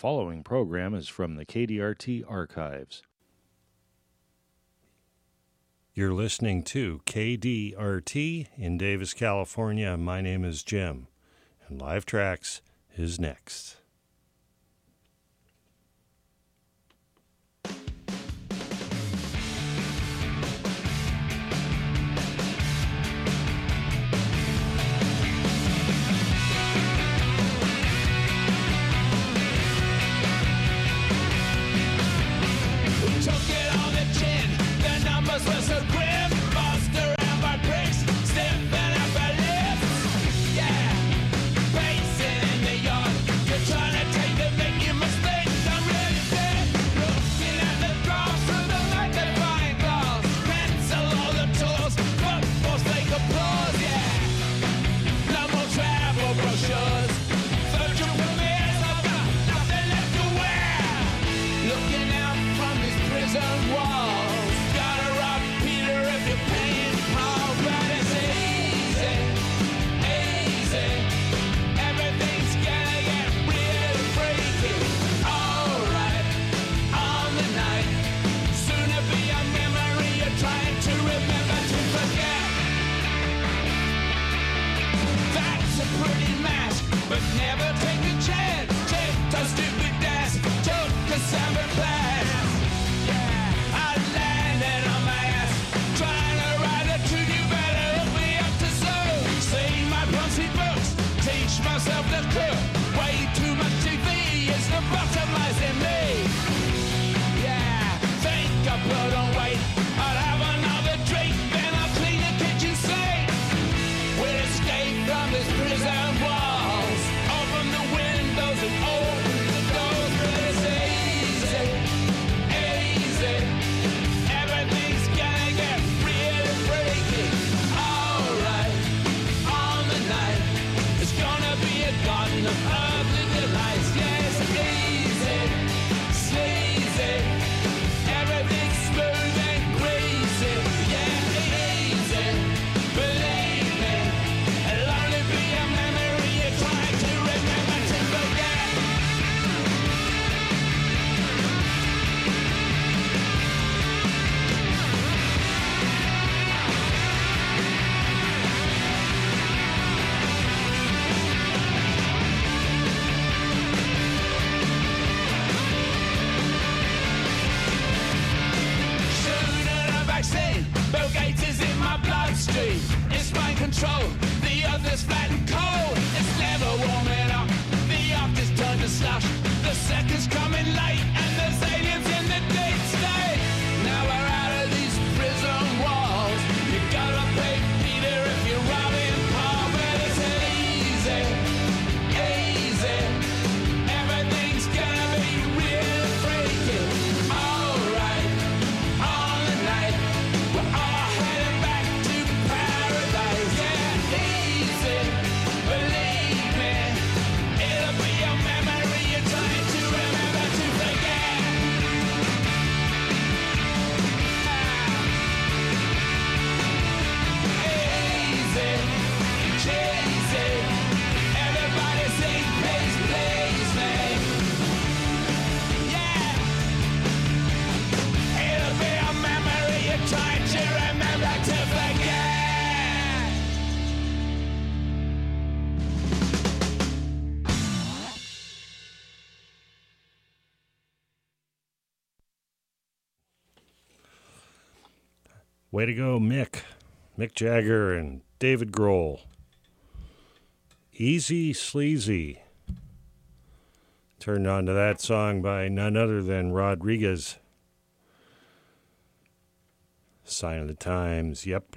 following program is from the KDRT archives. You're listening to KDRT in Davis, California. My name is Jim, and Live Tracks is next. control the others fly. Way to go, Mick. Mick Jagger and David Grohl. Eazy Sleazy. Turned on to that song by none other than Rodriguez. Sign of the Times. Yep.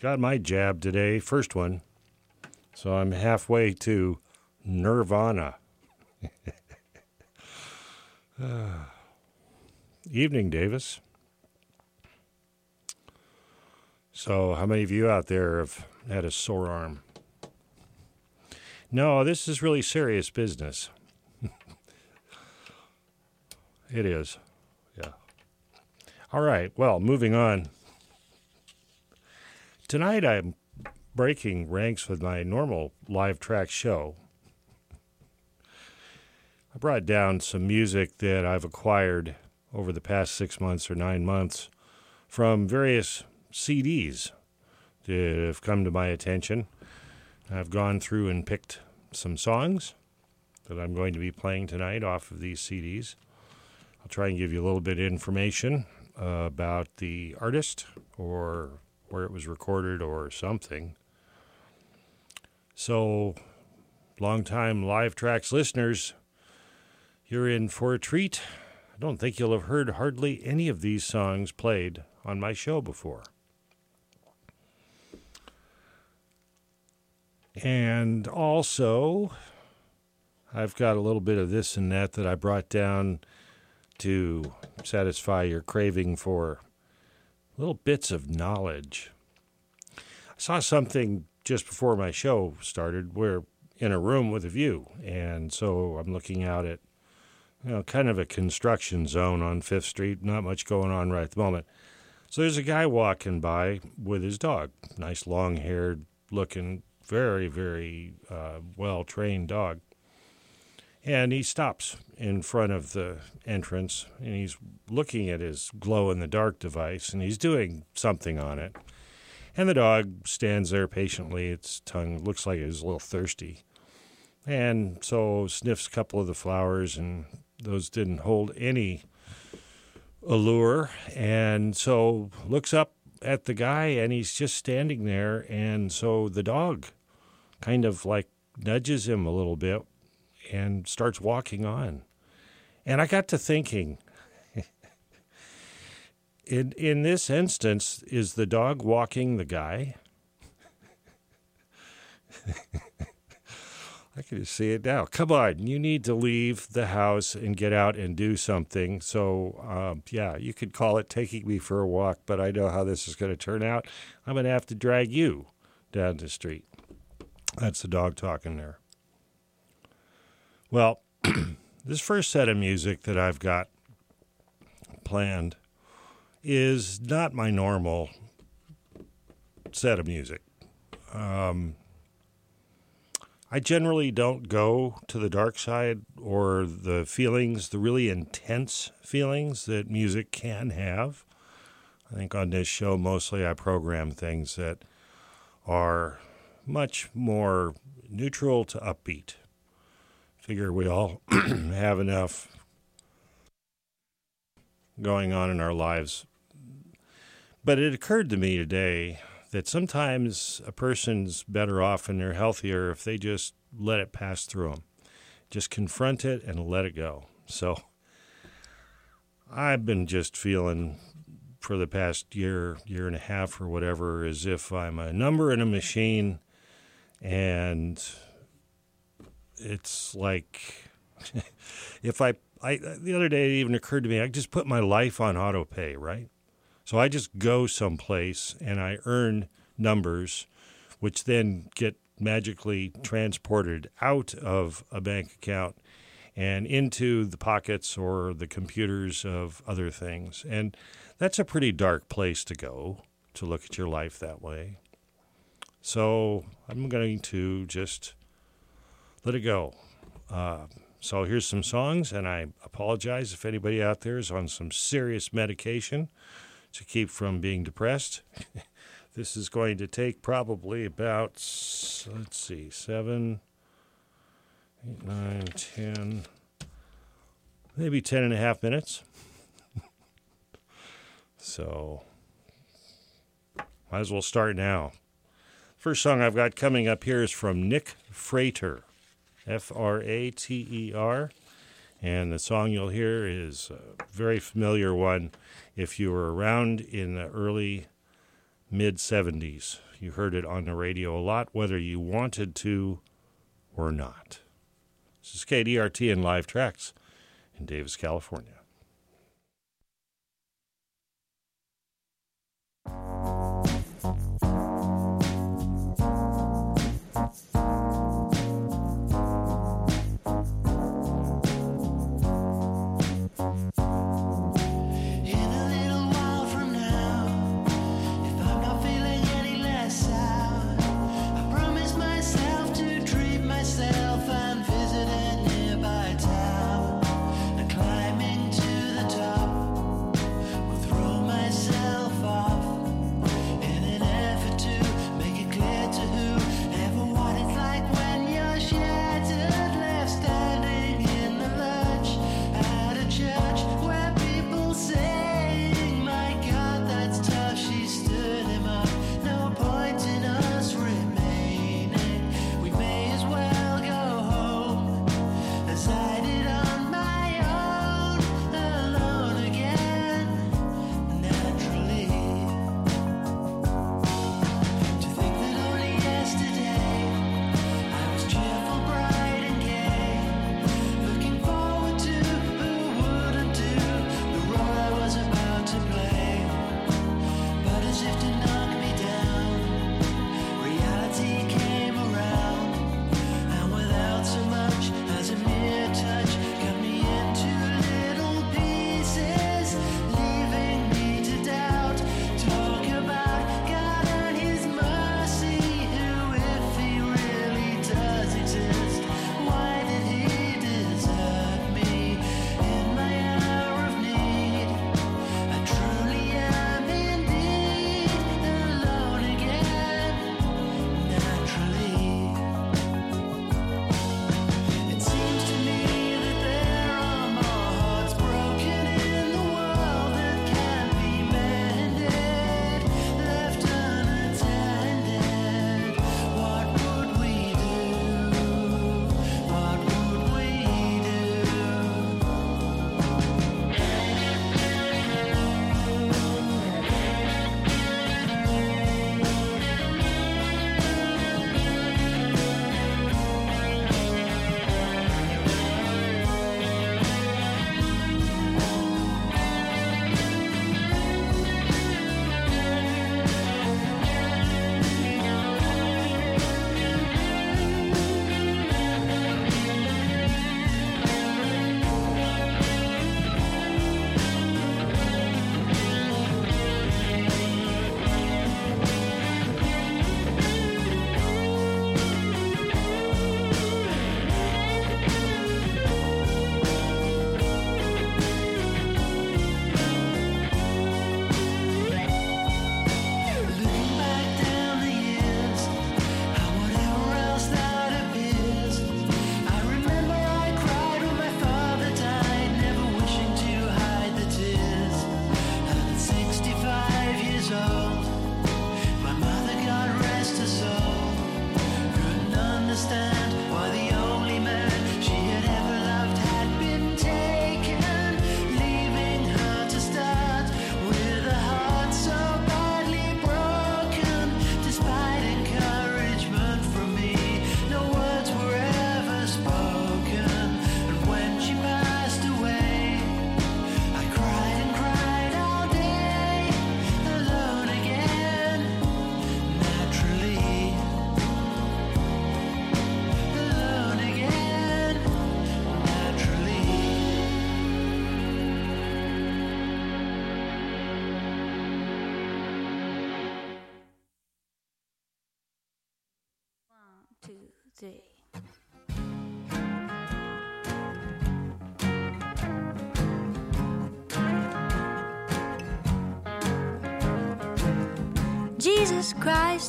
Got my jab today, first one. So I'm halfway to Nirvana. Ah. Evening, Davis. So, how many of you out there have had a sore arm? No, this is really serious business. it is. Yeah. All right. Well, moving on. Tonight I'm breaking ranks with my normal live track show. I brought down some music that I've acquired over the past six months or nine months from various CDs that have come to my attention. I've gone through and picked some songs that I'm going to be playing tonight off of these CDs. I'll try and give you a little bit of information uh, about the artist or where it was recorded or something. So, longtime Live Tracks listeners, you're in for a treat. I don't think you'll have heard hardly any of these songs played on my show before. And also, I've got a little bit of this and that that I brought down to satisfy your craving for little bits of knowledge. I saw something just before my show started. We're in a room with a view, and so I'm looking out at you know, kind of a construction zone on Fifth Street. Not much going on right at the moment. So there's a guy walking by with his dog. Nice long haired looking, very, very uh, well trained dog. And he stops in front of the entrance and he's looking at his glow in the dark device and he's doing something on it. And the dog stands there patiently. Its tongue looks like it's a little thirsty. And so sniffs a couple of the flowers and those didn't hold any allure. And so looks up at the guy and he's just standing there. And so the dog kind of like nudges him a little bit and starts walking on. And I got to thinking, in in this instance, is the dog walking the guy? I can just see it now. Come on, you need to leave the house and get out and do something. So, um, yeah, you could call it taking me for a walk, but I know how this is going to turn out. I'm going to have to drag you down the street. That's the dog talking there. Well, this first set of music that I've got planned is not my normal set of music. Um, I generally don't go to the dark side or the feelings, the really intense feelings that music can have. I think on this show, mostly I program things that are much more neutral to upbeat. Figure we all have enough going on in our lives. But it occurred to me today that sometimes a person's better off and they're healthier if they just let it pass through them. Just confront it and let it go. So I've been just feeling for the past year, year and a half or whatever, as if I'm a number in a machine and it's like if I, I the other day it even occurred to me I just put my life on auto pay, right? So I just go someplace and I earn numbers, which then get magically transported out of a bank account and into the pockets or the computers of other things. And that's a pretty dark place to go to look at your life that way. So I'm going to just let it go. Uh, so here's some songs, and I apologize if anybody out there is on some serious medication to keep from being depressed. this is going to take probably about, let's see, seven, eight, nine, ten, maybe ten and a half minutes. so, might as well start now. First song I've got coming up here is from Nick Frater, F R A T E R. And the song you'll hear is a very familiar one if you were around in the early mid 70s. You heard it on the radio a lot, whether you wanted to or not. This is KDRT and Live Tracks in Davis, California.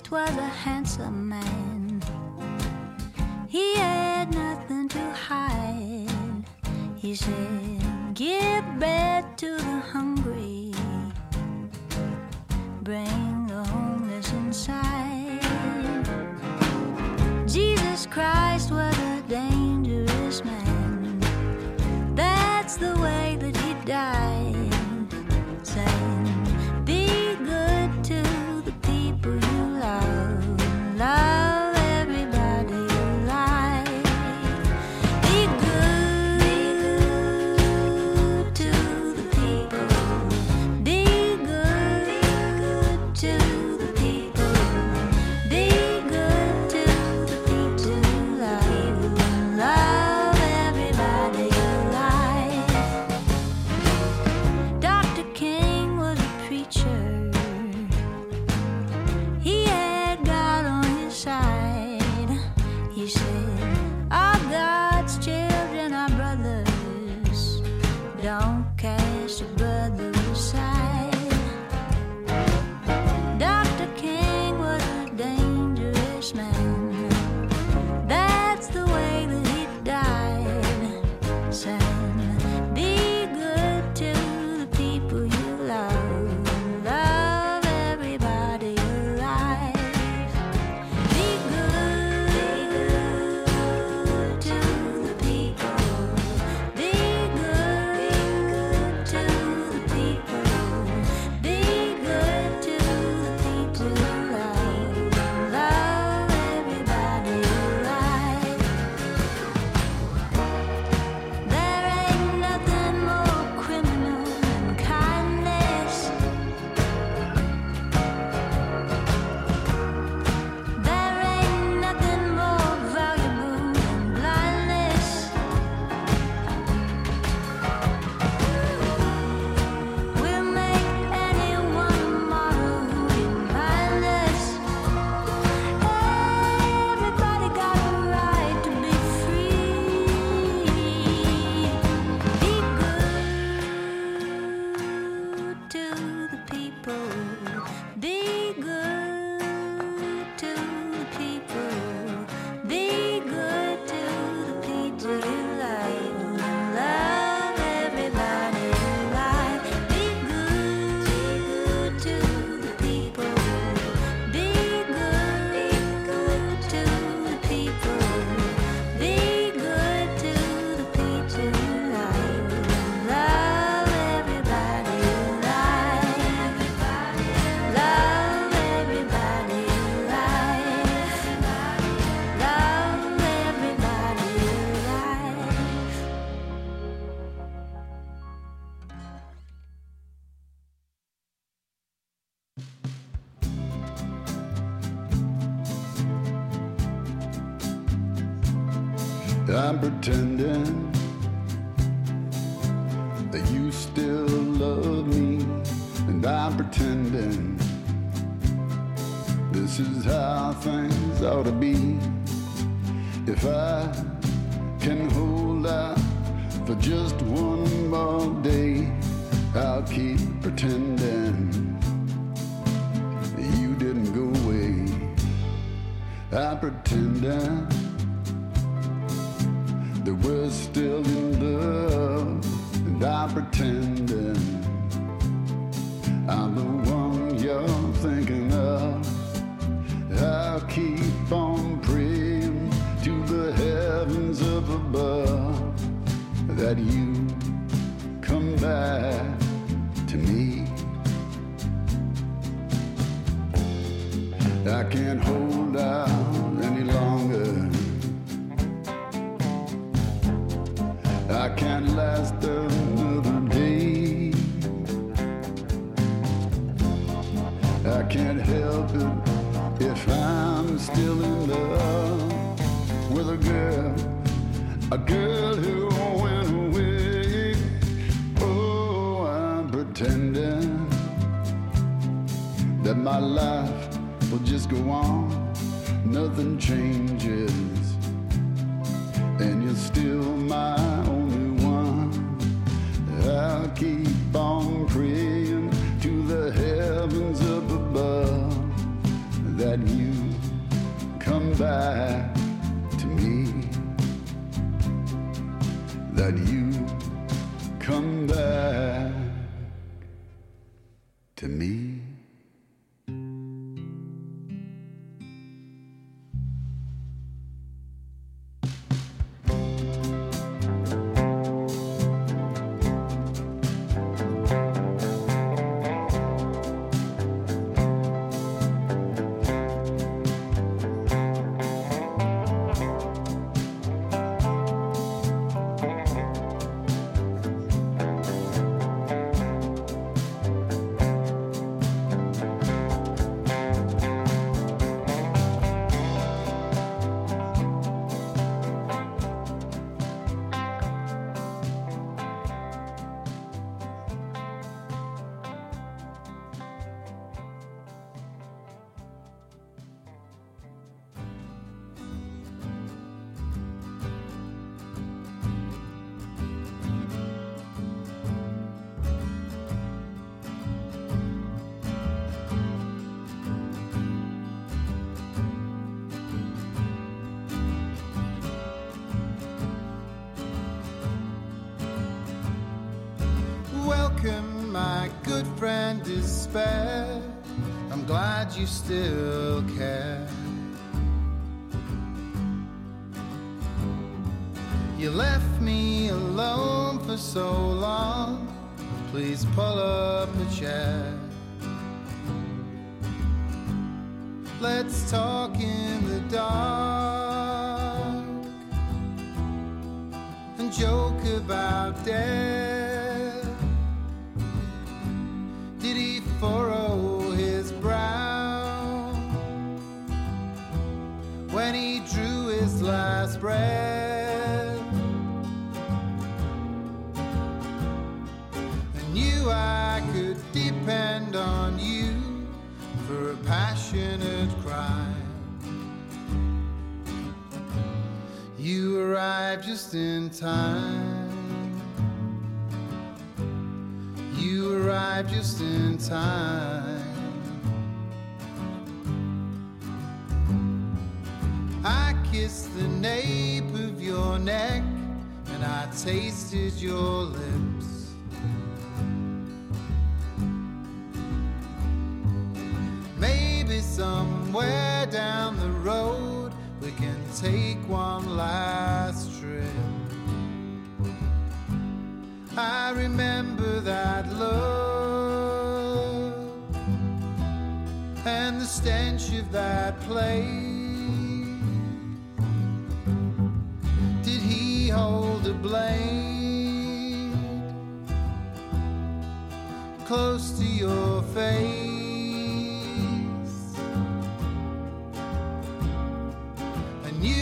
Was a handsome man. He had nothing to hide, he said. A girl who went away. Oh, I'm pretending that my life will just go on. Nothing changes. And you're still my only one. I'll keep on praying to the heavens up above that you come back.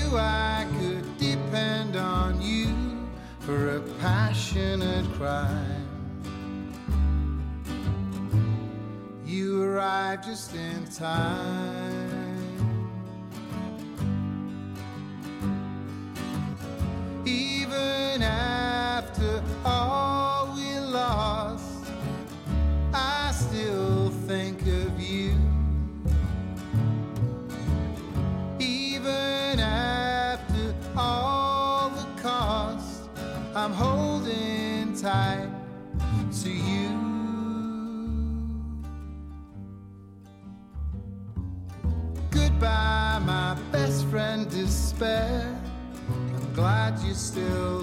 knew I could depend on you for a passionate crime. You arrived just in time. still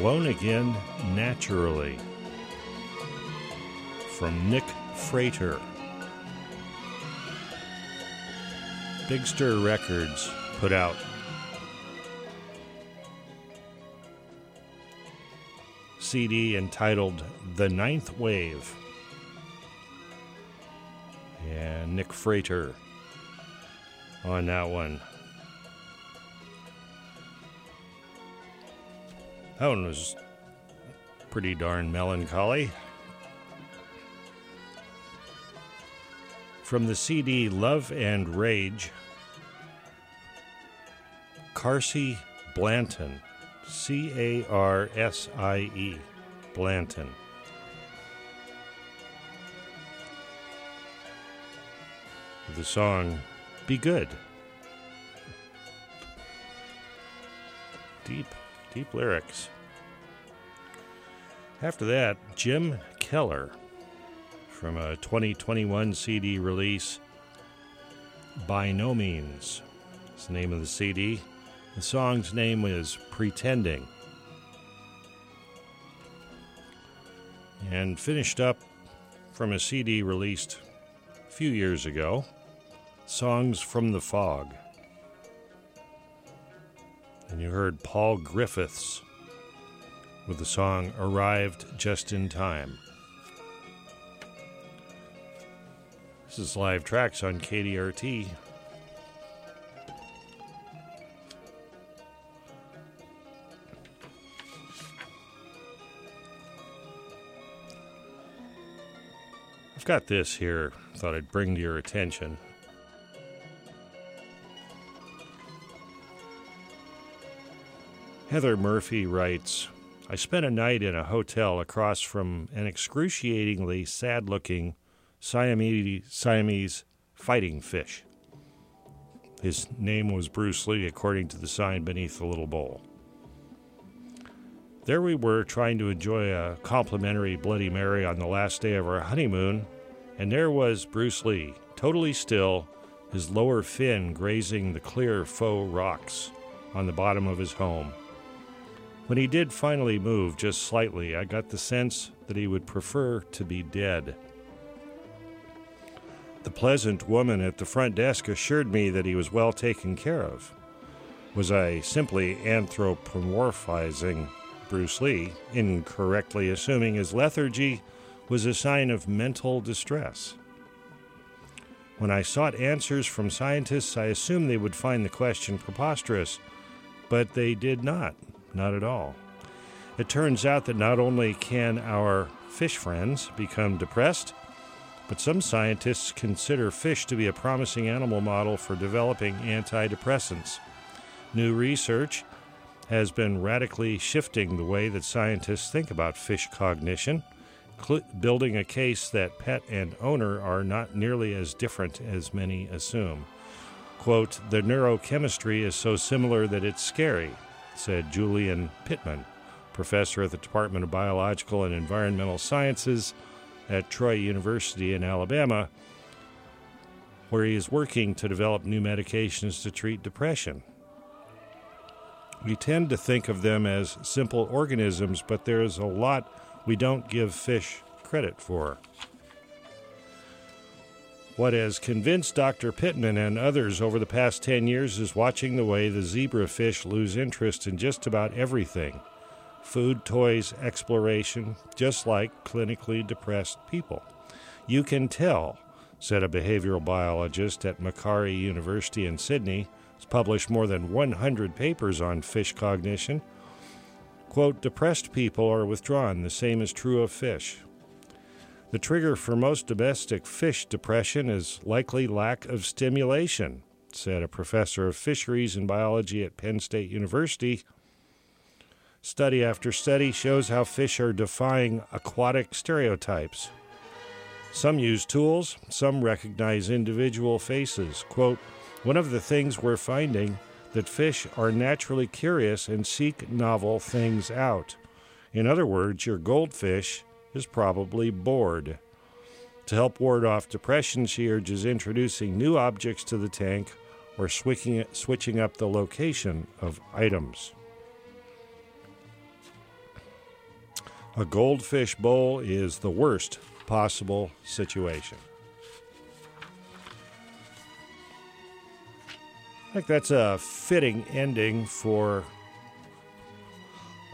Alone Again Naturally from Nick Frater. Big Stir Records put out CD entitled The Ninth Wave. And Nick Frater on that one. That one was pretty darn melancholy. From the CD Love and Rage, Carsie Blanton, C A R S I E, Blanton. The song Be Good. Deep, lyrics. After that, Jim Keller from a 2021 CD release, By No Means. It's the name of the CD. The song's name is Pretending. And finished up from a CD released a few years ago, Songs from the Fog. And you heard Paul Griffiths with the song Arrived Just in Time. This is live tracks on KDRT. I've got this here, thought I'd bring to your attention. Heather Murphy writes I spent a night in a hotel across from an excruciatingly sad looking Siamese, Siamese fighting fish. His name was Bruce Lee, according to the sign beneath the little bowl. There we were trying to enjoy a complimentary Bloody Mary on the last day of our honeymoon, and there was Bruce Lee, totally still, his lower fin grazing the clear faux rocks on the bottom of his home. When he did finally move just slightly, I got the sense that he would prefer to be dead. The pleasant woman at the front desk assured me that he was well taken care of. Was I simply anthropomorphizing Bruce Lee, incorrectly assuming his lethargy was a sign of mental distress? When I sought answers from scientists, I assumed they would find the question preposterous, but they did not, not at all. It turns out that not only can our fish friends become depressed, but some scientists consider fish to be a promising animal model for developing antidepressants. New research has been radically shifting the way that scientists think about fish cognition, cl- building a case that pet and owner are not nearly as different as many assume. Quote, the neurochemistry is so similar that it's scary, said Julian Pittman, professor at the Department of Biological and Environmental Sciences at Troy University in Alabama, where he is working to develop new medications to treat depression. We tend to think of them as simple organisms, but there is a lot we don't give fish credit for. What has convinced Dr. Pittman and others over the past 10 years is watching the way the zebrafish lose interest in just about everything food, toys, exploration, just like clinically depressed people. You can tell, said a behavioral biologist at Macquarie University in Sydney, has published more than 100 papers on fish cognition. Quote, depressed people are withdrawn. The same is true of fish. The trigger for most domestic fish depression is likely lack of stimulation, said a professor of fisheries and biology at Penn State University. Study after study shows how fish are defying aquatic stereotypes. Some use tools, some recognize individual faces. Quote, one of the things we're finding that fish are naturally curious and seek novel things out. In other words, your goldfish is probably bored. To help ward off depression, she urges introducing new objects to the tank or switching, switching up the location of items. A goldfish bowl is the worst possible situation. I think that's a fitting ending for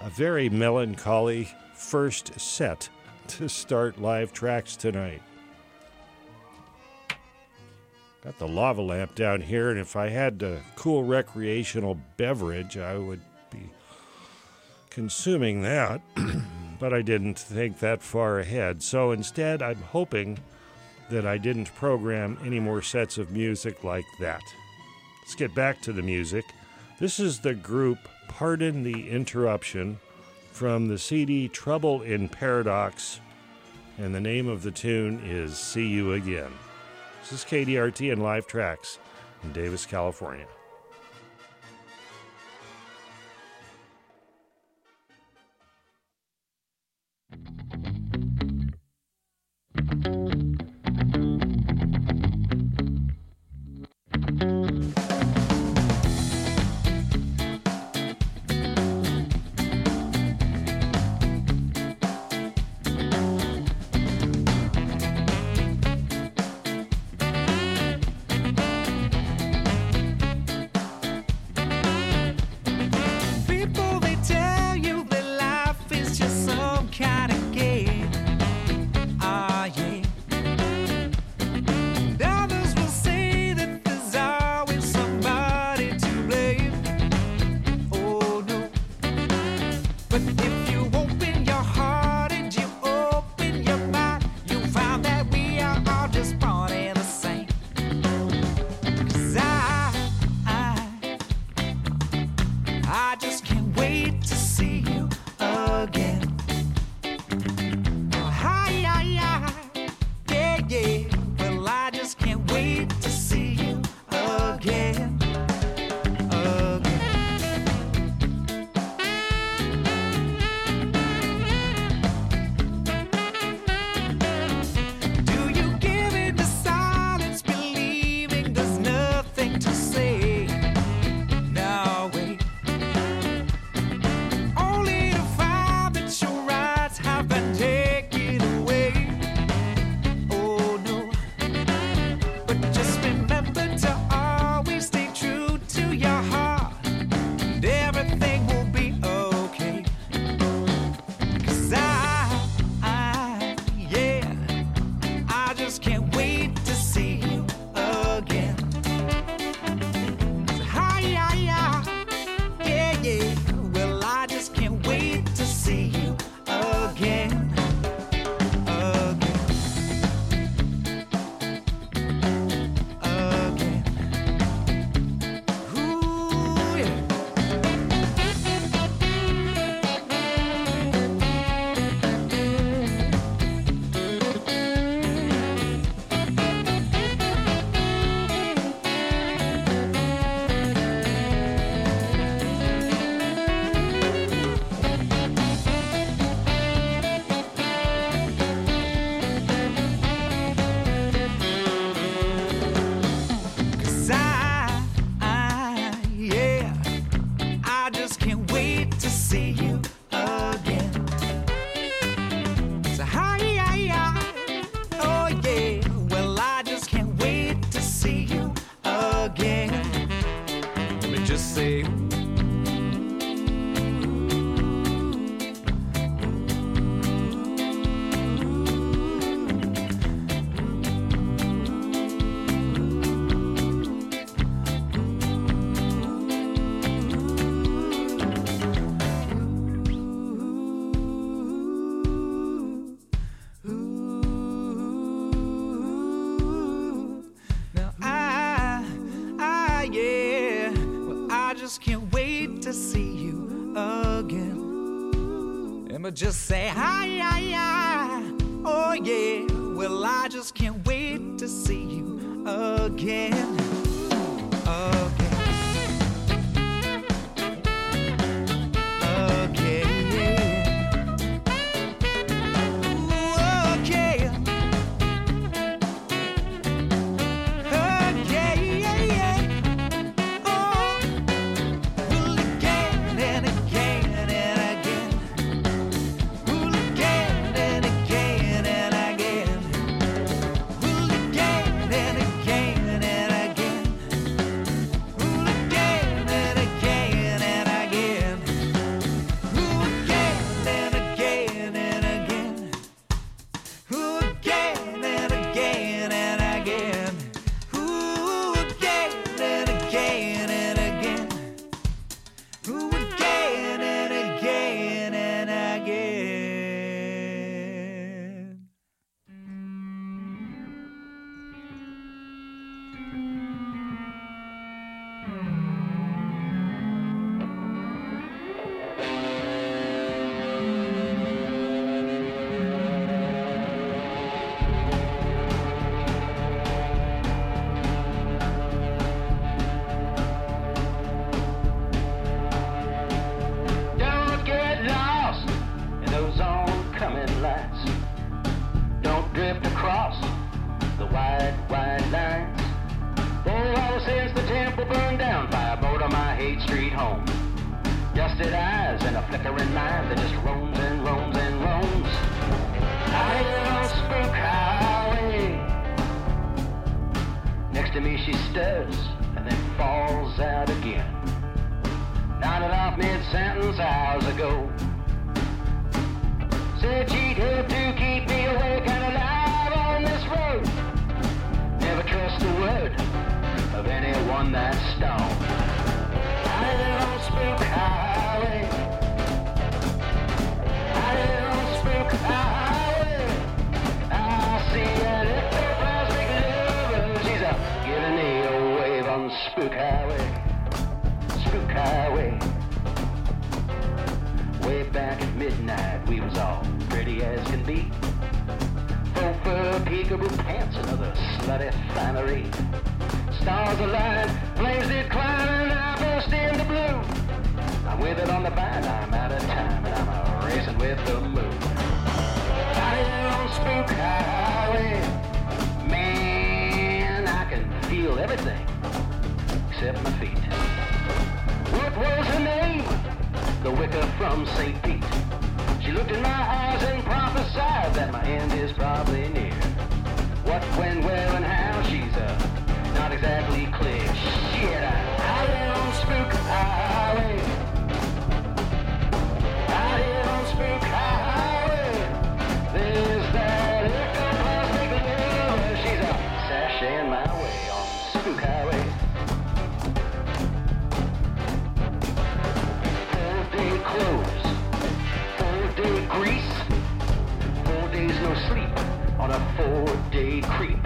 a very melancholy first set to start live tracks tonight. Got the lava lamp down here, and if I had a cool recreational beverage, I would be consuming that. but I didn't think that far ahead. So instead, I'm hoping that I didn't program any more sets of music like that. Let's get back to the music. This is the group Pardon the Interruption from the CD Trouble in Paradox, and the name of the tune is See You Again. This is KDRT and Live Tracks in Davis, California. What was her name? The wicker from St. Pete. She looked in my eyes and prophesied that my end is probably near. What, when, where, and how she's uh, not exactly clear. Shit, I, I am spook, I, a four-day creep.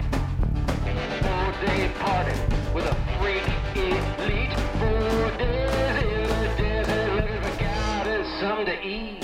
Four-day party with a freak elite. Four days in the desert looking for God and something to eat.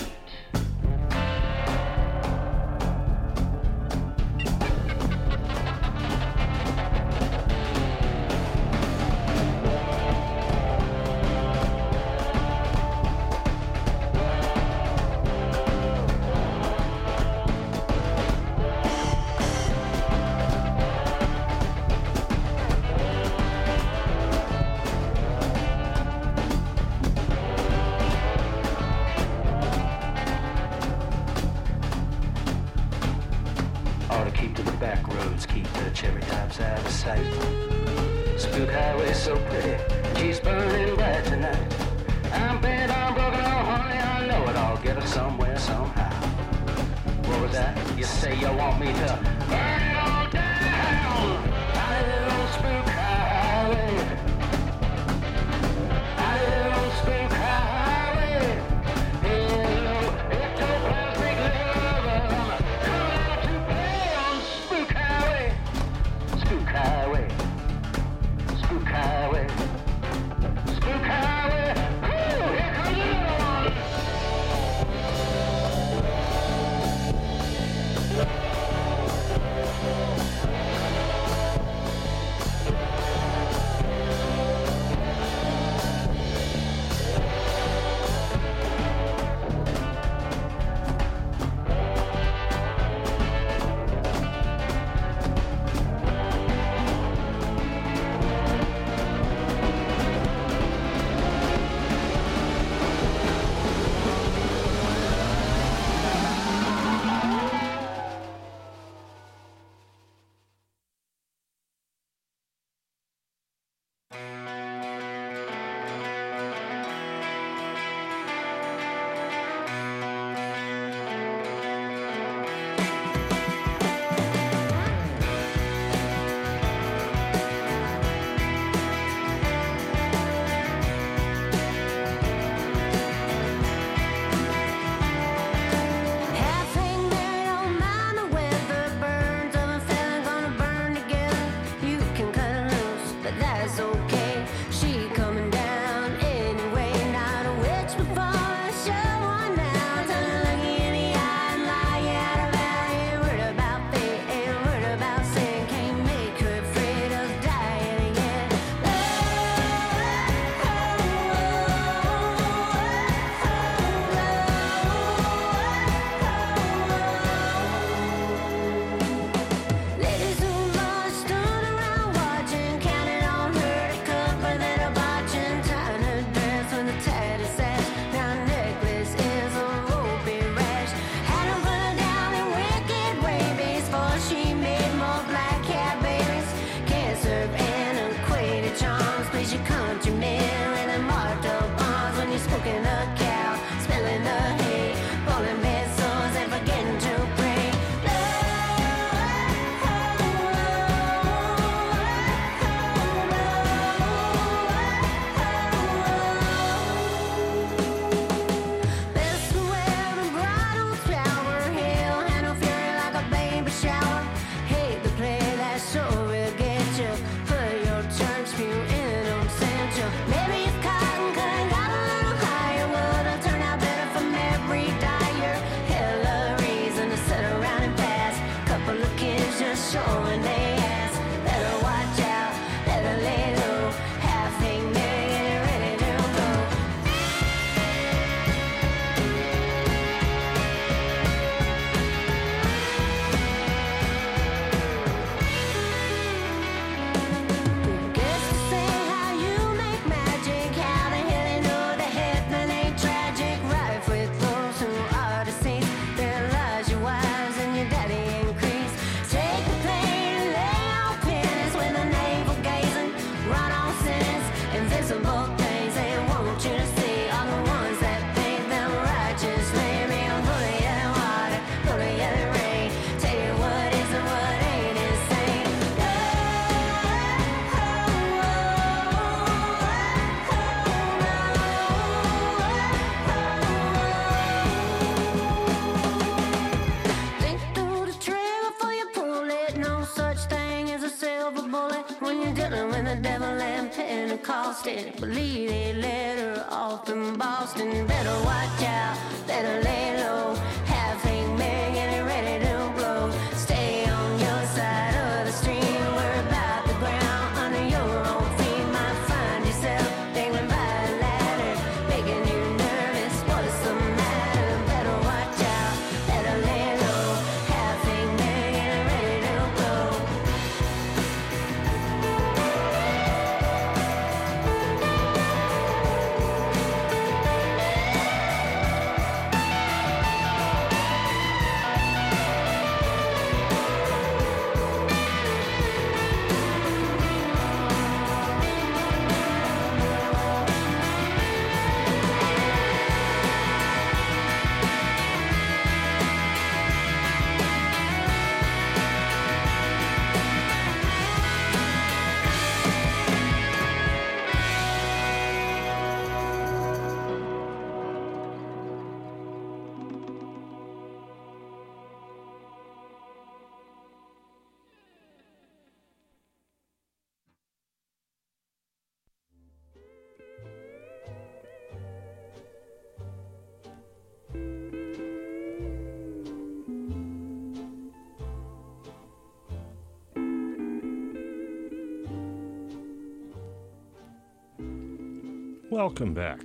Welcome back.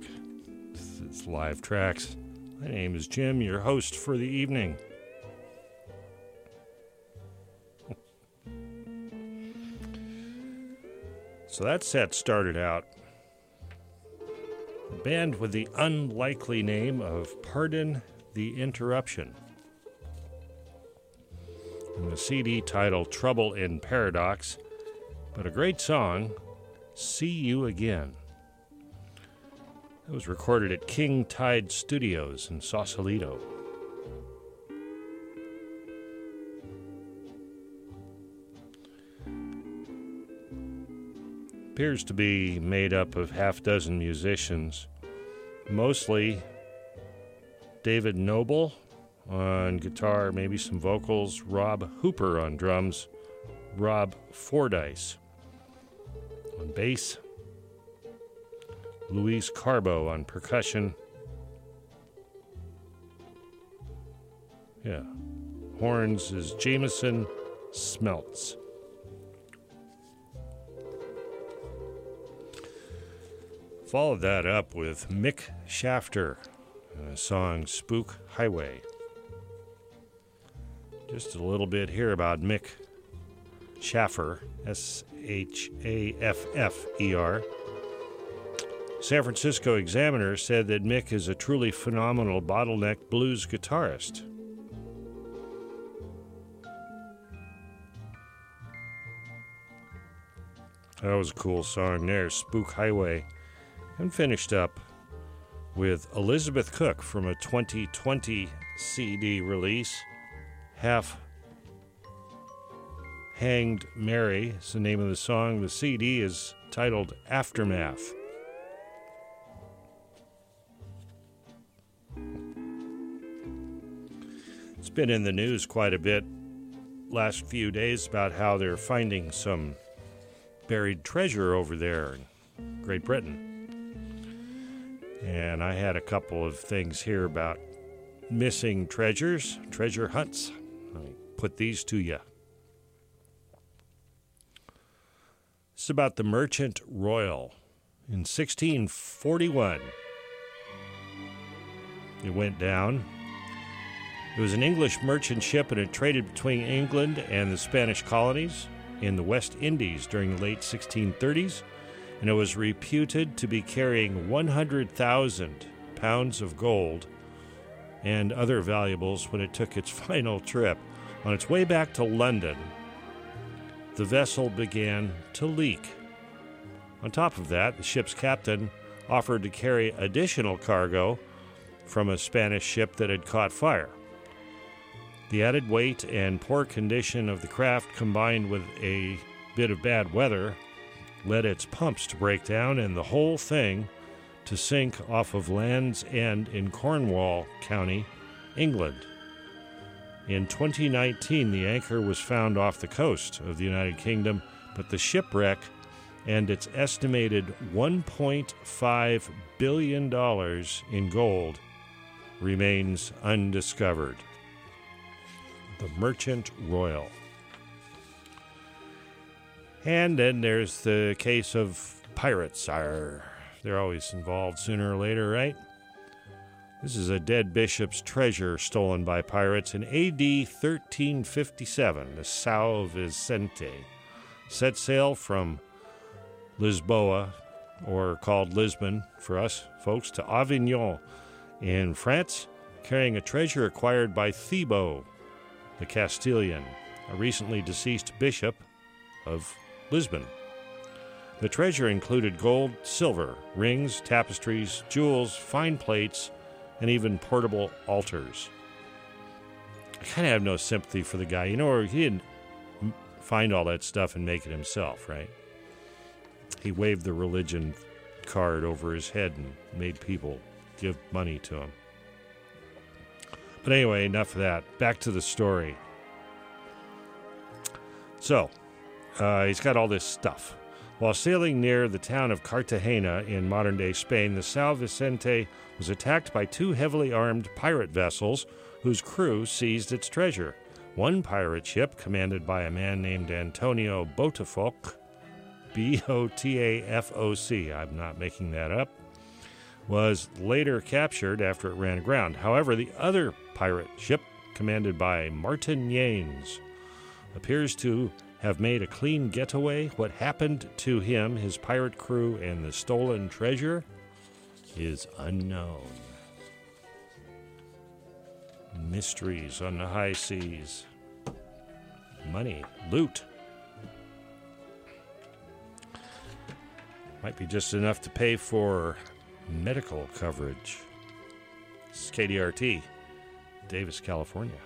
It's Live Tracks. My name is Jim, your host for the evening. So that set started out a band with the unlikely name of Pardon the Interruption. And the CD title Trouble in Paradox, but a great song, See You Again. It was recorded at King Tide Studios in Sausalito. Appears to be made up of half dozen musicians, mostly David Noble on guitar, maybe some vocals, Rob Hooper on drums, Rob Fordyce on bass, Luis Carbo on percussion. Yeah. Horns is Jameson Smelts. Followed that up with Mick Shaffer, a song Spook Highway. Just a little bit here about Mick Shaffer, S H A F F E R. San Francisco Examiner said that Mick is a truly phenomenal bottleneck blues guitarist. That was a cool song there, Spook Highway. And finished up with Elizabeth Cook from a 2020 CD release, Half Hanged Mary is the name of the song. The CD is titled Aftermath. Been in the news quite a bit last few days about how they're finding some buried treasure over there in Great Britain. And I had a couple of things here about missing treasures, treasure hunts. I put these to you. It's about the Merchant Royal in 1641. It went down. It was an English merchant ship and it traded between England and the Spanish colonies in the West Indies during the late 1630s, and it was reputed to be carrying 100,000 pounds of gold and other valuables when it took its final trip. On its way back to London, the vessel began to leak. On top of that, the ship's captain offered to carry additional cargo from a Spanish ship that had caught fire. The added weight and poor condition of the craft combined with a bit of bad weather led its pumps to break down and the whole thing to sink off of Land's End in Cornwall County, England. In 2019, the anchor was found off the coast of the United Kingdom, but the shipwreck and its estimated $1.5 billion in gold remains undiscovered. The Merchant Royal. And then there's the case of pirates. Are they're always involved sooner or later, right? This is a dead bishop's treasure stolen by pirates in AD 1357. The Sao Vicente set sail from Lisboa, or called Lisbon for us folks, to Avignon in France, carrying a treasure acquired by Thibaut, the Castilian, a recently deceased bishop of Lisbon. The treasure included gold, silver, rings, tapestries, jewels, fine plates, and even portable altars. I kind of have no sympathy for the guy. You know, he didn't find all that stuff and make it himself, right? He waved the religion card over his head and made people give money to him. But anyway, enough of that. Back to the story. So, uh, he's got all this stuff. While sailing near the town of Cartagena in modern day Spain, the São Vicente was attacked by two heavily armed pirate vessels whose crew seized its treasure. One pirate ship, commanded by a man named Antonio Botafoc, B O T A F O C, I'm not making that up, was later captured after it ran aground. However, the other pirate ship, commanded by Martin Yanes, appears to have made a clean getaway. What happened to him, his pirate crew, and the stolen treasure is unknown. Mysteries on the high seas. Money, loot. Might be just enough to pay for medical coverage. This is KDRT, Davis, California.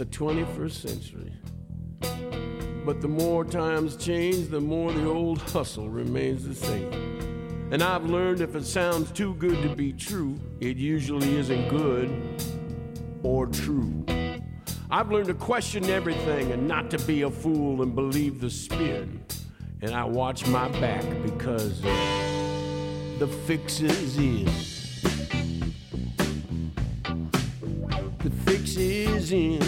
The 21st century. But the more times change, the more the old hustle remains the same. And I've learned if it sounds too good to be true, it usually isn't good or true. I've learned to question everything and not to be a fool and believe the spin. And I watch my back because the fix is in. The fix is in.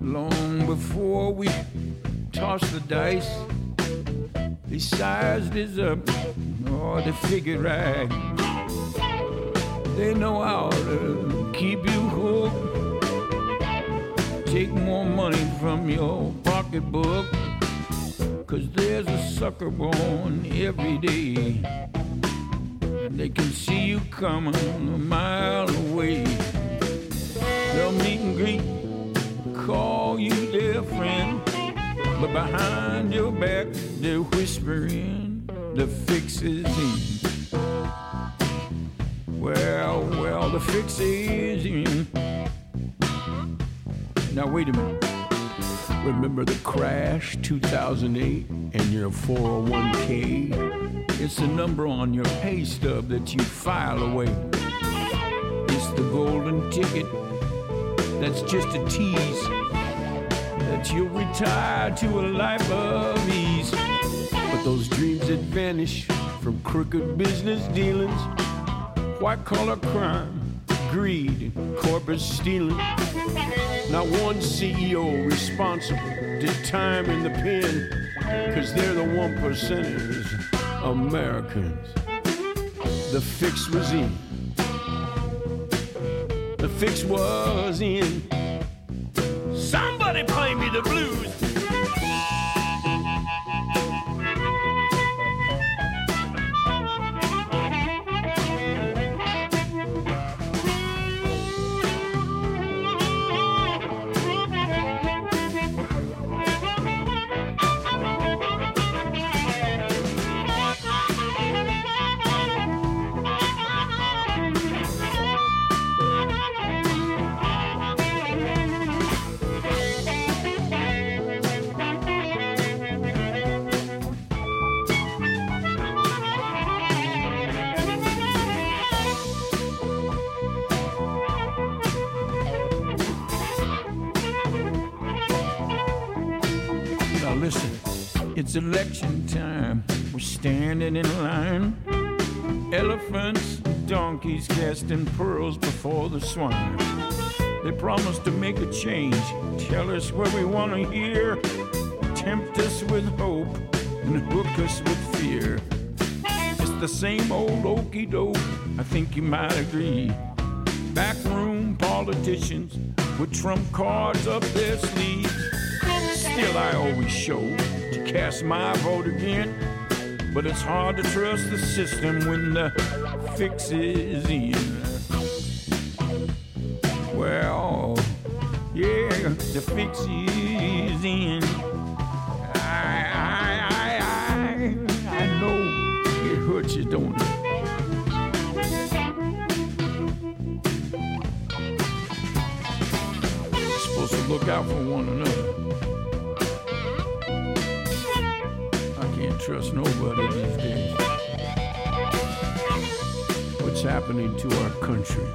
Long before we toss the dice, they sized us up, or they figured right. They know how to keep you hooked. Take more money from your pocketbook. Cause there's a sucker born every day. They can see you coming a mile away. They'll meet and greet, call you their friend. But behind your back, they're whispering the fix is in. Well, well, the fix is in. Now, wait a minute. Remember the crash 2008 and your 401k? It's the number on your pay stub that you file away. It's the golden ticket that's just a tease that you'll retire to a life of ease. But those dreams that vanish from crooked business dealings, white collar crime, greed, and corporate stealing. Not one CEO responsible did time in the pen, cause they're the one percenters, Americans. The fix was in. The fix was in. Somebody play me the blues. It's election time. We're standing in line. Elephants, donkeys casting pearls before the swine. They promise to make a change, tell us what we want to hear, tempt us with hope, and hook us with fear. It's the same old okey doke, I think you might agree. Backroom politicians with trump cards up their sleeves. Still, I always show cast my vote again. But it's hard to trust the system when the fix is in. Well, yeah, the fix is in. I, I, I, I, I know it hurts you, don't it? Supposed to look out for one another. Trust nobody these days. What's happening to our country?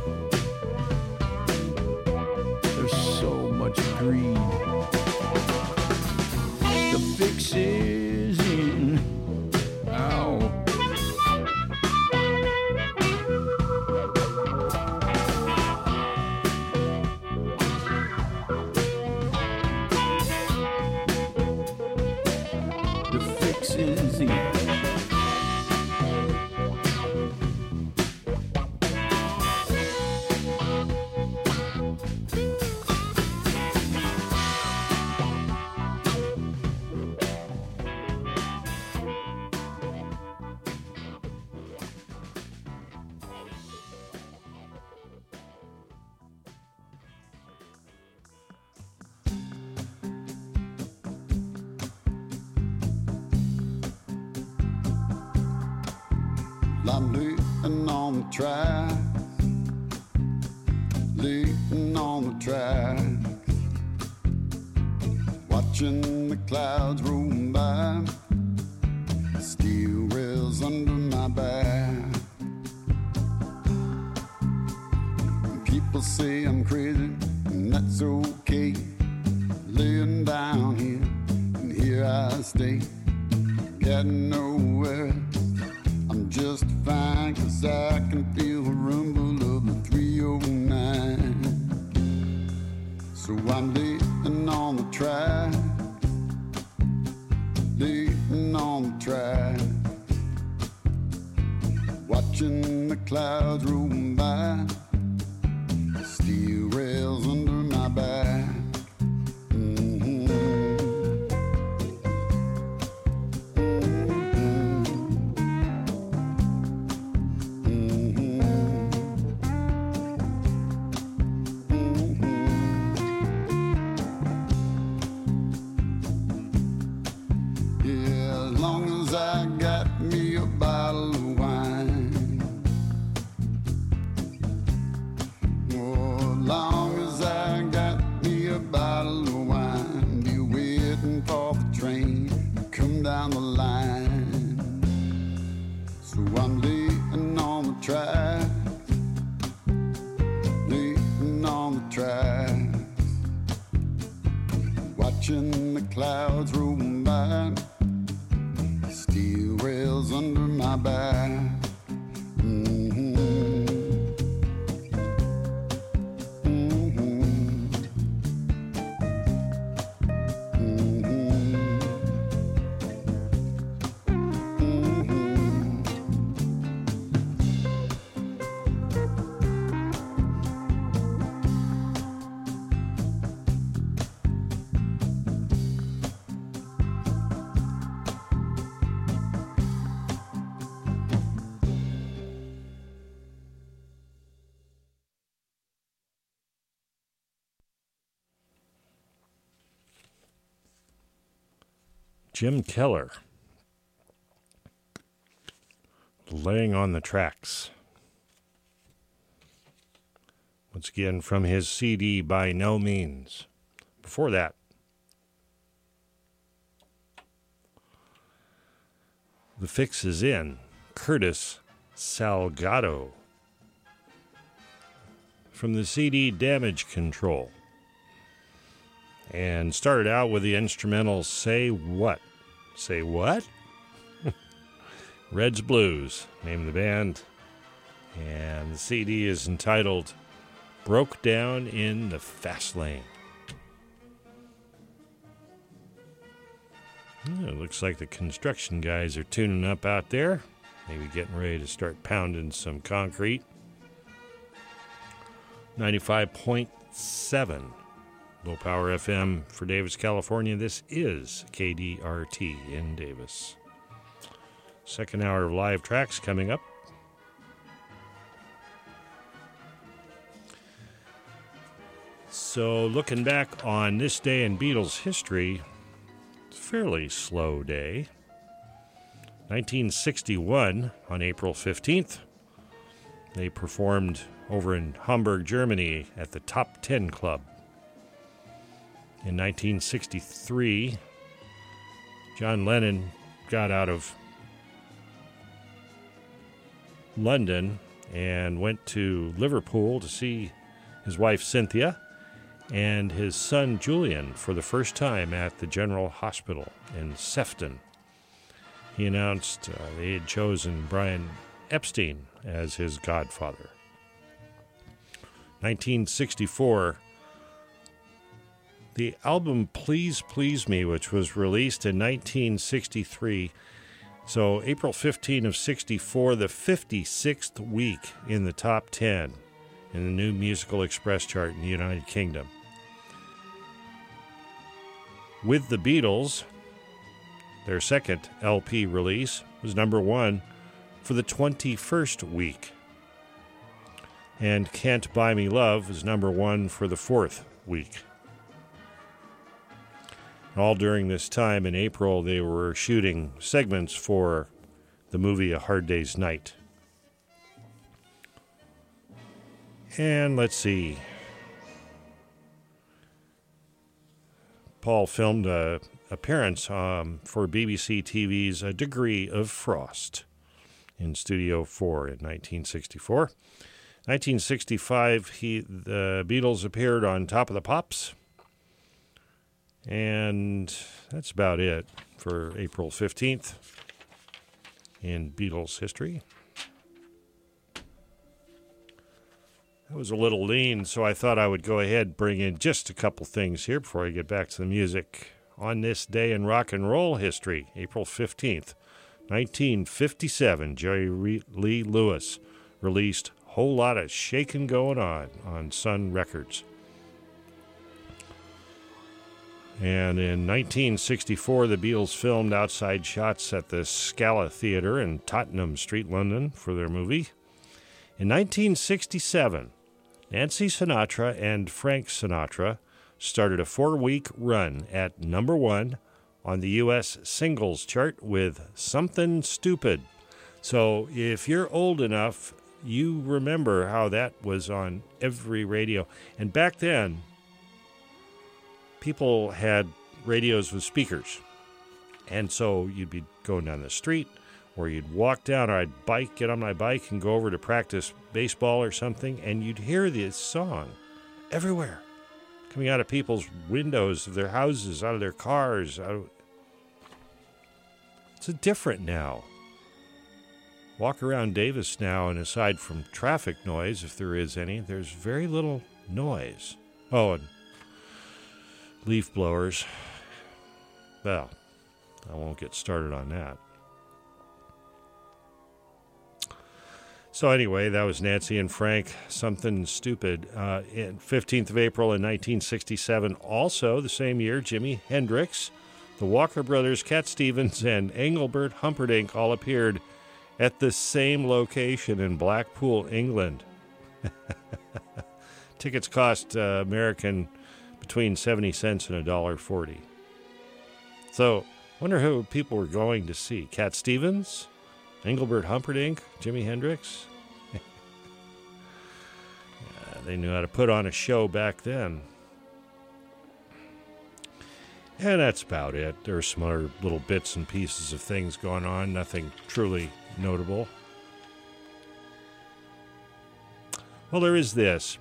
So on the track, laying on the track, watching the clouds roll by Jim Keller. Laying on the tracks. Once again from his CD By No Means. Before that, The Fix is In, Curtis Salgado. From the CD Damage Control. And started out with the instrumental Say What? Say What? Reds Blues, name of the band. And the CD is entitled Broke Down in the Fast Lane. It looks like the construction guys are tuning up out there. Maybe getting ready to start pounding some concrete. 95.7 low power FM for Davis, California. This is KDRT in Davis. Second hour of live tracks coming up. So, looking back on this day in Beatles history, it's a fairly slow day. 1961, on April 15th, they performed over in Hamburg, Germany at the Top 10 Club. In 1963, John Lennon got out of London and went to Liverpool to see his wife Cynthia and his son Julian for the first time at the General Hospital in Sefton. He announced uh, they had chosen Brian Epstein as his godfather. 1964, the album Please Please Me, which was released in 1963, so April 15 of 64, the 56th week in the top 10 in the new Musical Express chart in the United Kingdom. With the Beatles, their second LP release was number one for the 21st week. And Can't Buy Me Love was number one for the fourth week. All during this time in April, they were shooting segments for the movie A Hard Day's Night. And let's see. Paul filmed a appearance um, for BBC TV's A Degree of Frost in Studio 4 in 1964. 1965, he, the Beatles appeared on Top of the Pops. And that's about it for April 15th in Beatles history. That was a little lean, so I thought I would go ahead and bring in just a couple things here before I get back to the music. On this day in rock and roll history, April 15th, 1957, Jerry Lee Lewis released Whole Lot of Shakin' Going On on Sun Records. And in 1964, the Beatles filmed outside shots at the Scala Theatre in Tottenham Street, London, for their movie. In 1967, Nancy Sinatra and Frank Sinatra started a four week run at number one on the U.S. singles chart with Something Stupid. So if you're old enough, you remember how that was on every radio. And back then, people had radios with speakers. And so you'd be going down the street, or you'd walk down, or I'd bike, get on my bike, and go over to practice baseball or something, and you'd hear this song everywhere, coming out of people's windows of their houses, out of their cars. Of... It's different now. Walk around Davis now, and aside from traffic noise, if there is any, there's very little noise. Oh, and leaf blowers. Well, I won't get started on that. So anyway, that was Nancy and Frank. Something stupid. Uh, 15th of April in 1967. Also, the same year, Jimi Hendrix, the Walker Brothers, Cat Stevens, and Engelbert Humperdinck all appeared at the same location in Blackpool, England. Tickets cost uh, American between 70 cents and a dollar 40. So, wonder who people were going to see. Cat Stevens, Engelbert Humperdinck, Jimi Hendrix. yeah, they knew how to put on a show back then. And that's about it. There are some other little bits and pieces of things going on, nothing truly notable. Well, there is this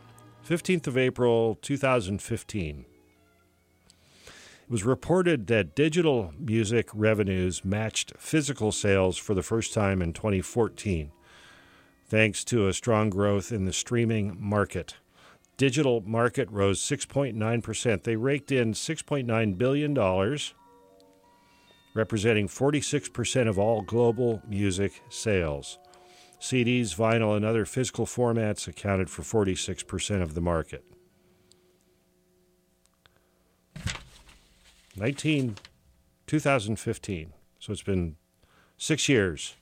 15th of April 2015. It was reported that digital music revenues matched physical sales for the first time in 2014, thanks to a strong growth in the streaming market. Digital market rose 6.9%. They raked in $6.9 billion, representing 46% of all global music sales. CDs, vinyl, and other physical formats accounted for 46% of the market. 19, 2015. So it's been six years.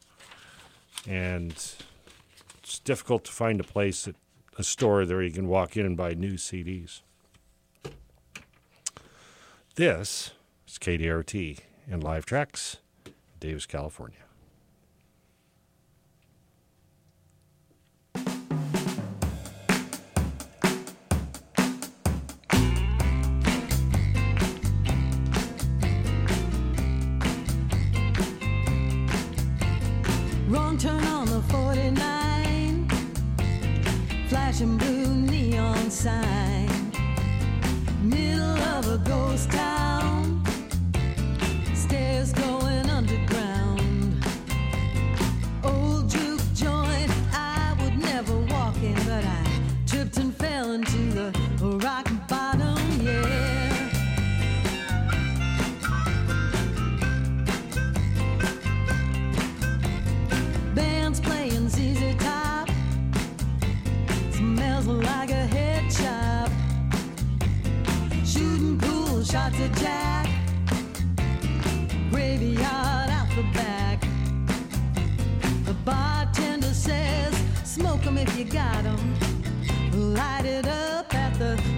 And it's difficult to find a place, that, a store there you can walk in and buy new CDs. This is KDRT and Live Tracks, Davis, California. If you got 'em. Light it up at the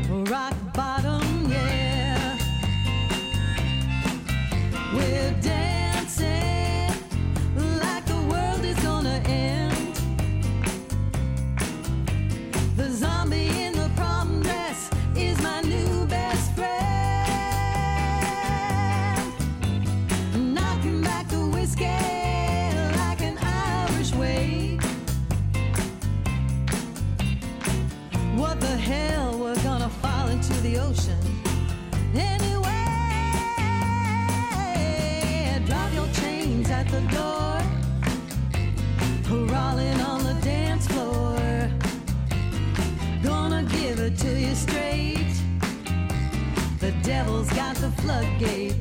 devil's got the floodgate.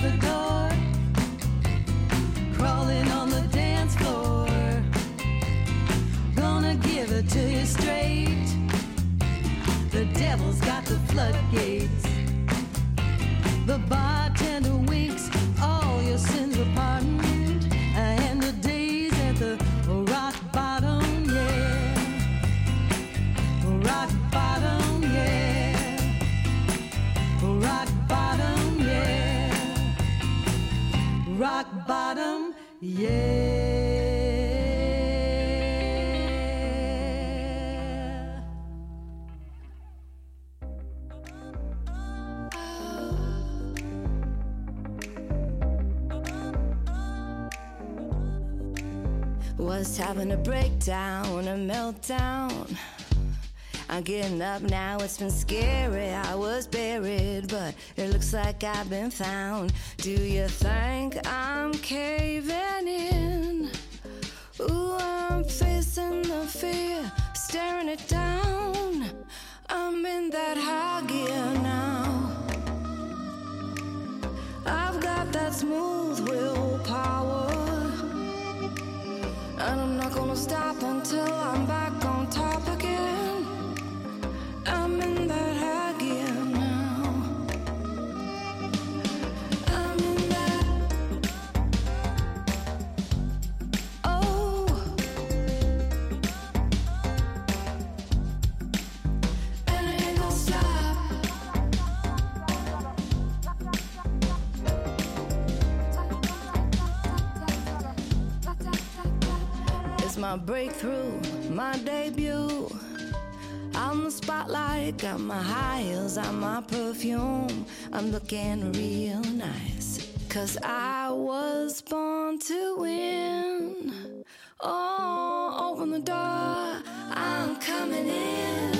the dark. getting up now, it's been scary. I was buried, but it looks like I've been found. Do you think I'm caving in? Ooh, I'm facing the fear, staring it down. I'm in that high gear now. I've got that smooth willpower, and I'm not gonna stop until I'm back. my breakthrough, my debut. I'm the spotlight, got my high heels, got my perfume. I'm looking real nice. Cause I was born to win. Oh, open the door, I'm coming in.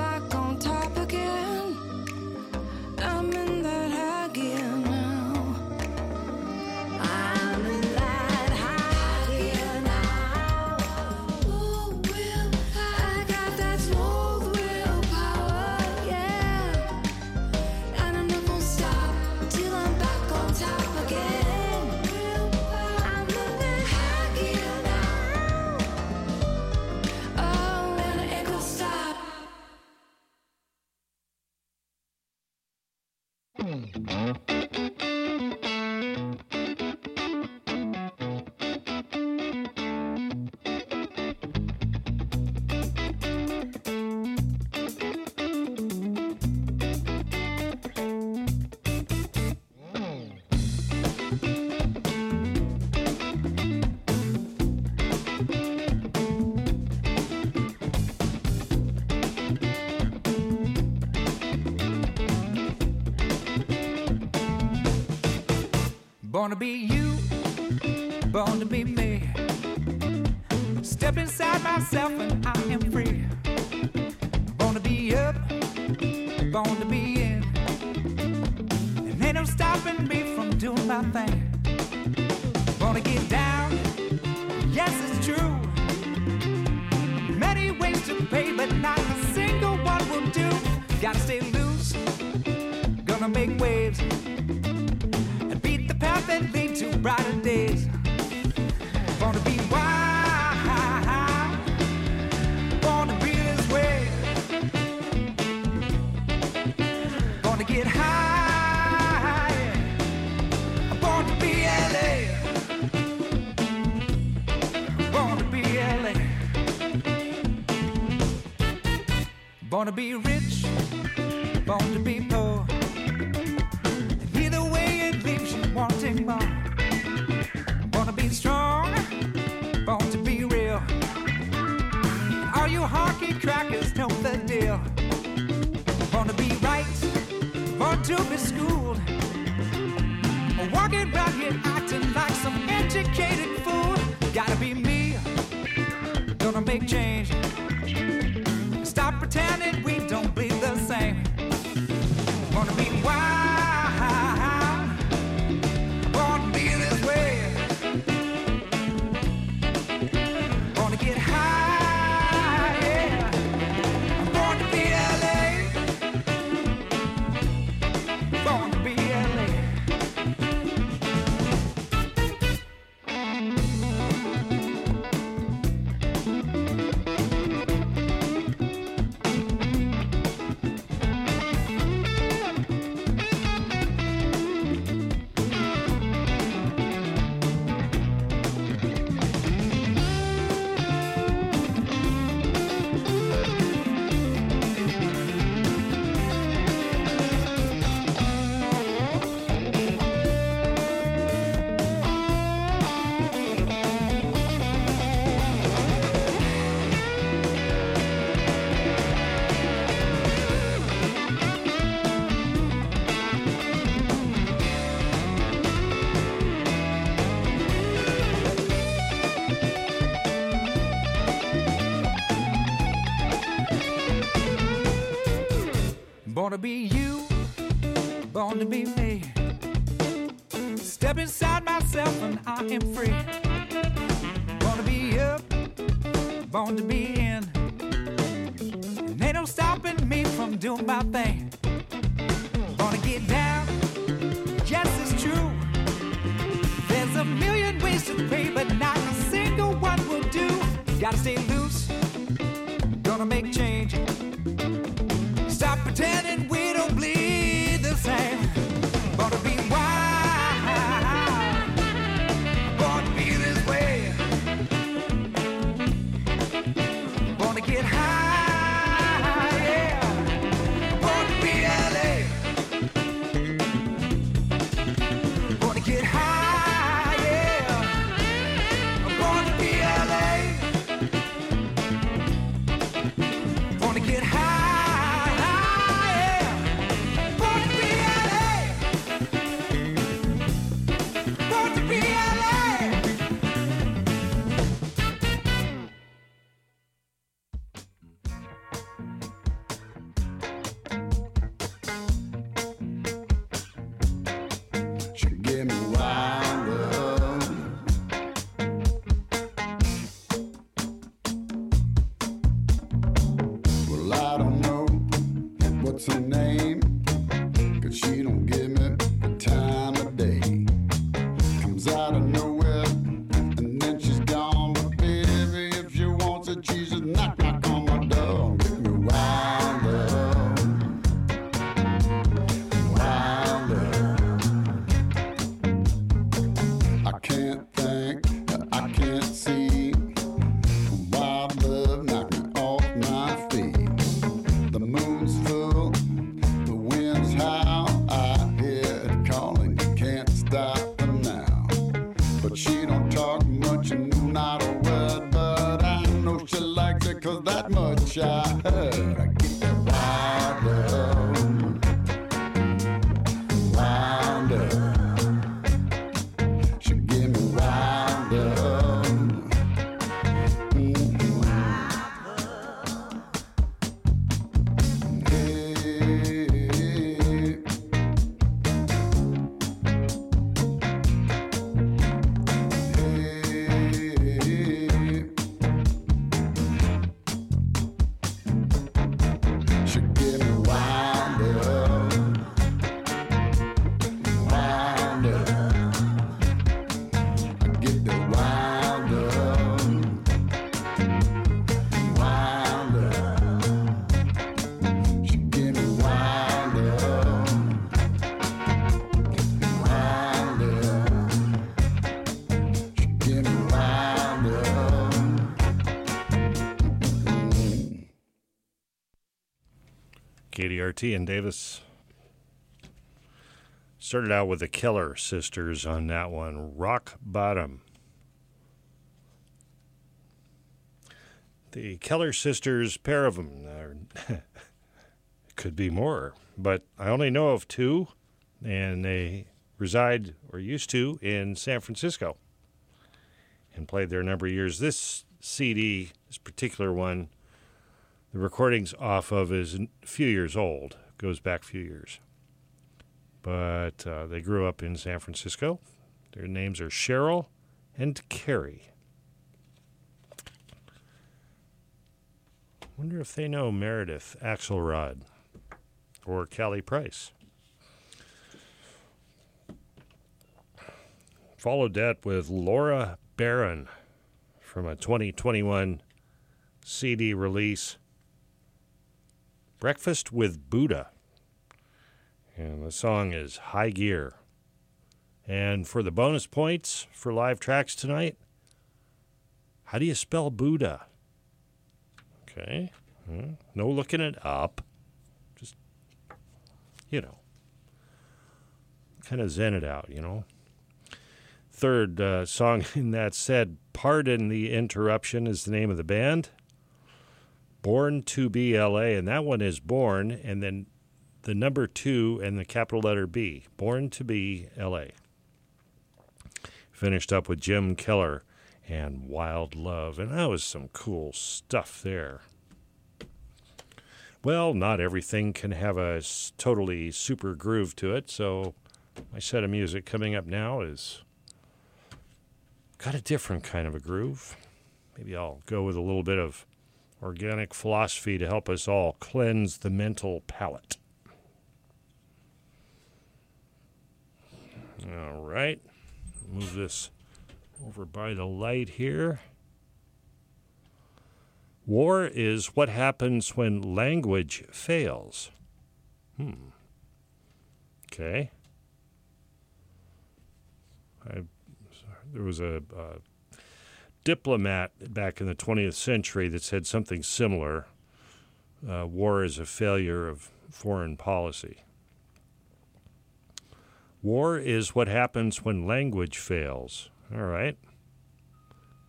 myself and to be KDRT and Davis. Started out with the Keller sisters on that one, Rock Bottom. The Keller sisters, pair of them, are, could be more, but I only know of two, and they reside or used to in San Francisco and played there a number of years. This CD, this particular one, the recording's off of is a few years old, goes back a few years. But uh, they grew up in San Francisco. Their names are Cheryl and Carrie. Wonder if they know Meredith Axelrod or Callie Price. Followed that with Laura Barron from a 2021 CD release, Breakfast with Buddha. And the song is High Gear. And for the bonus points for live tracks tonight, how do you spell Buddha? Okay. Hmm. No looking it up. Just, you know, kind of zen it out, you know. Third uh, song in that said, Pardon the Interruption is the name of the band. Born to be LA, and that one is Born, and then the number two and the capital letter B. Born to be LA. Finished up with Jim Keller and Wild Love, and that was some cool stuff there. Well, not everything can have a totally super groove to it, so my set of music coming up now is got a different kind of a groove. Maybe I'll go with a little bit of organic philosophy to help us all cleanse the mental palate. All right. Move this over by the light here. War is what happens when language fails. Hmm. Okay. I, there was a, uh diplomat back in the 20th century that said something similar. Uh, war is a failure of foreign policy. War is what happens when language fails. All right.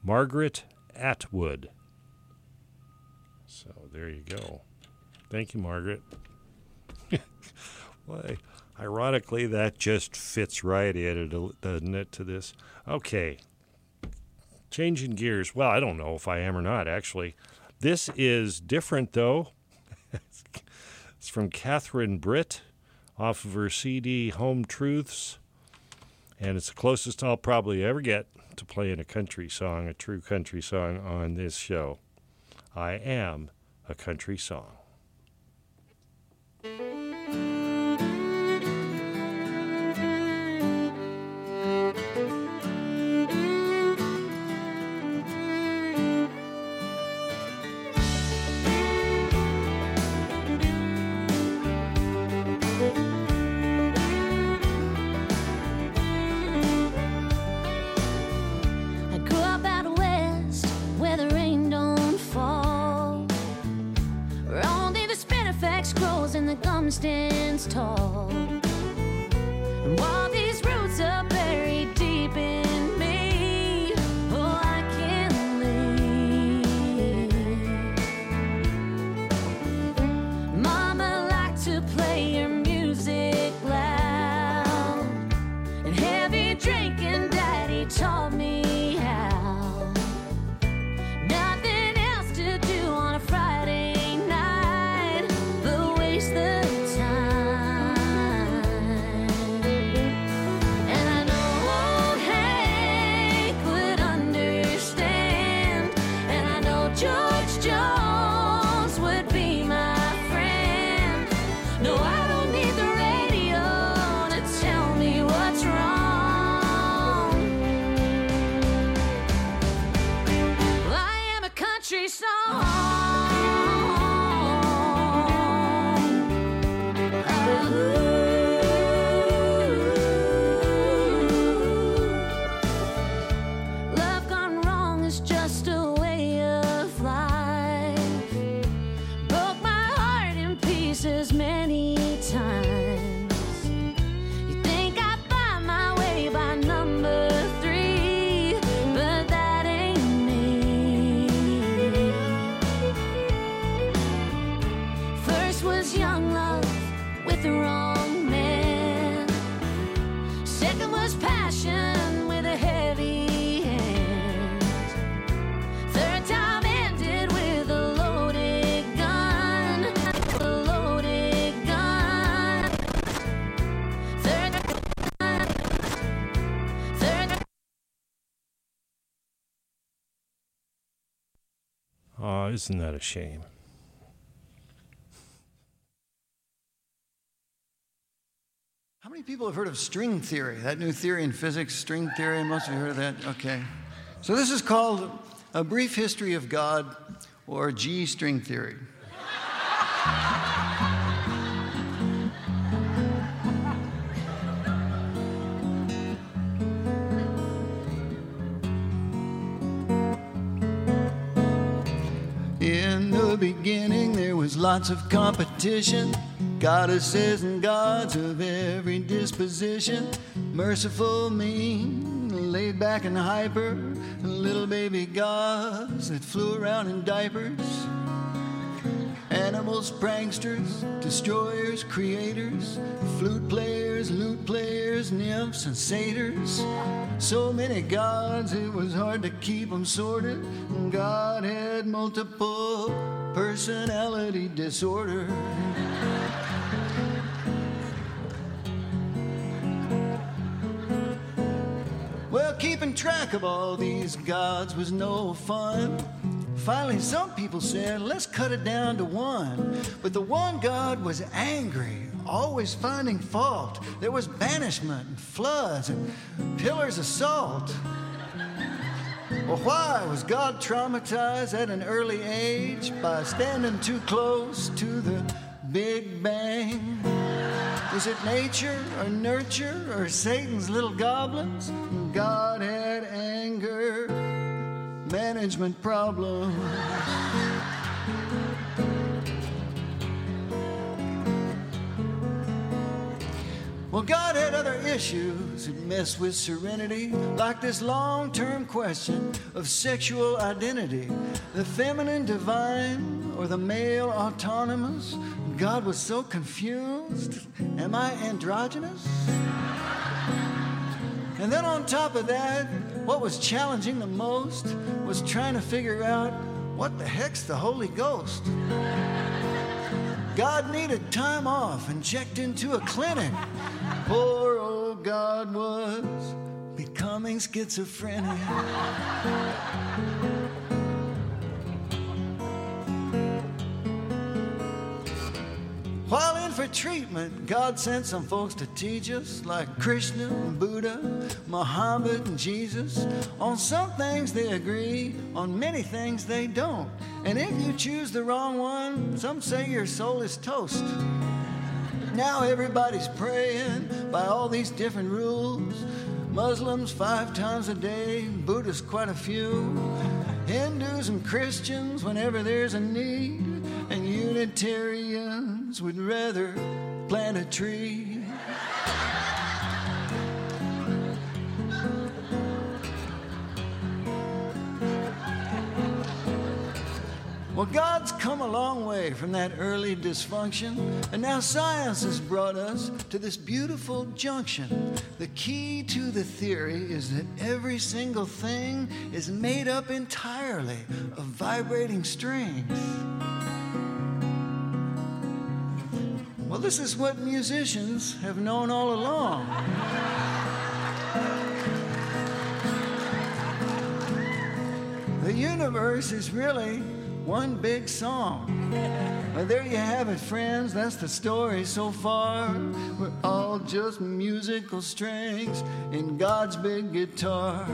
Margaret Atwood. So there you go. Thank you, Margaret. Why? Ironically, that just fits right in, doesn't it, to this? Okay. Changing gears. Well, I don't know if I am or not, actually. This is different, though. it's from Catherine Britt off of her CD Home Truths. And it's the closest I'll probably ever get to playing a country song, a true country song on this show. I am a country song. Stands tall. Isn't that a shame? How many people have heard of string theory? That new theory in physics, string theory. Most of you heard of that? Okay. So this is called a brief history of God or G string theory. Lots of competition. Goddesses and gods of every disposition. Merciful, mean, laid back and hyper. Little baby gods that flew around in diapers. Animals, pranksters, destroyers, creators, flute players, lute players, nymphs, and satyrs. So many gods, it was hard to keep them sorted. God had multiple personality disorder. Well, keeping track of all these gods was no fun. Finally, some people said, let's cut it down to one. But the one God was angry, always finding fault. There was banishment and floods and pillars of salt. Well, why was God traumatized at an early age by standing too close to the Big Bang? Was it nature or nurture or Satan's little goblins? God had anger, management problems. Well, God had other issues that mess with serenity, like this long term question of sexual identity the feminine divine or the male autonomous. God was so confused. Am I androgynous? And then on top of that, what was challenging the most was trying to figure out what the heck's the Holy Ghost. God needed time off and checked into a clinic. Poor old God was becoming schizophrenic. While in for treatment, God sent some folks to teach us, like Krishna and Buddha, Muhammad and Jesus. On some things they agree, on many things they don't. And if you choose the wrong one, some say your soul is toast. Now everybody's praying by all these different rules. Muslims five times a day, Buddhists quite a few, Hindus and Christians whenever there's a need, and Unitarians would rather plant a tree. Well, God's come a long way from that early dysfunction, and now science has brought us to this beautiful junction. The key to the theory is that every single thing is made up entirely of vibrating strings. This is what musicians have known all along. The universe is really one big song. Well, there you have it, friends. That's the story so far. We're all just musical strings in God's big guitar.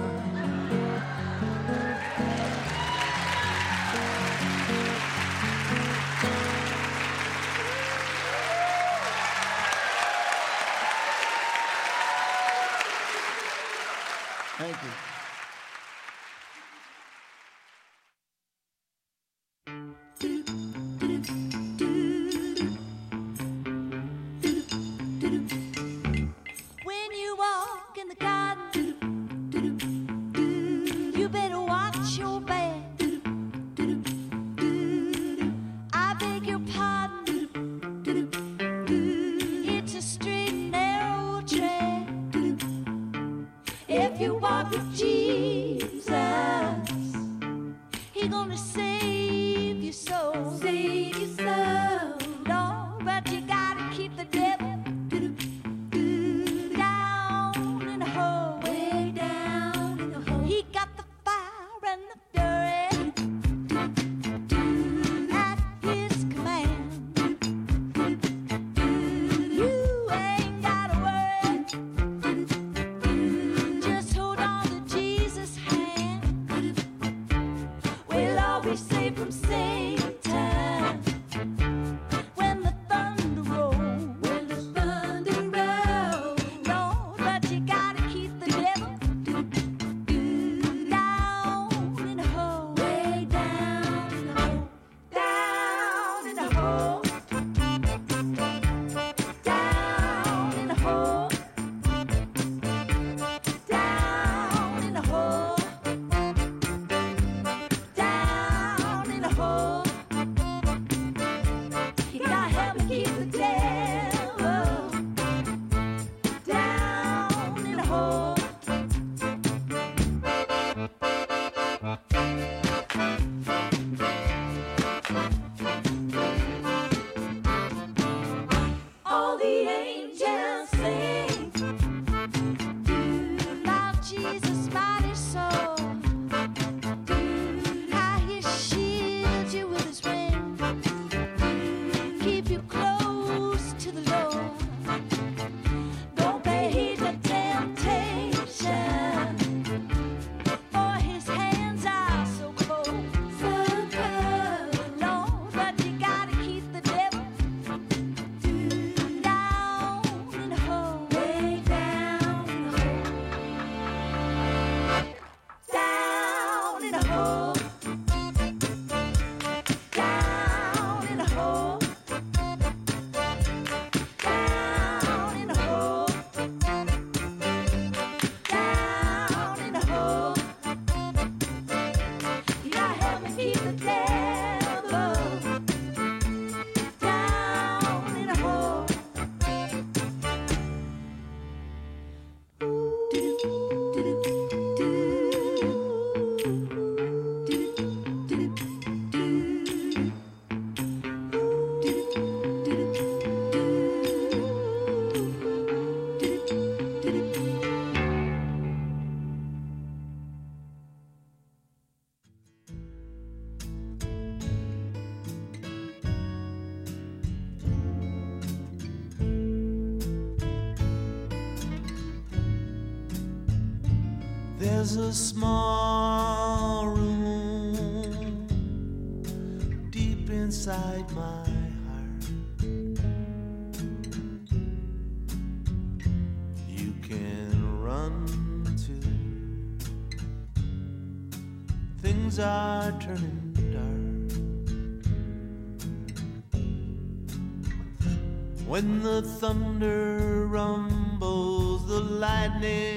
A small room deep inside my heart. You can run to. Things are turning dark. When the thunder rumbles, the lightning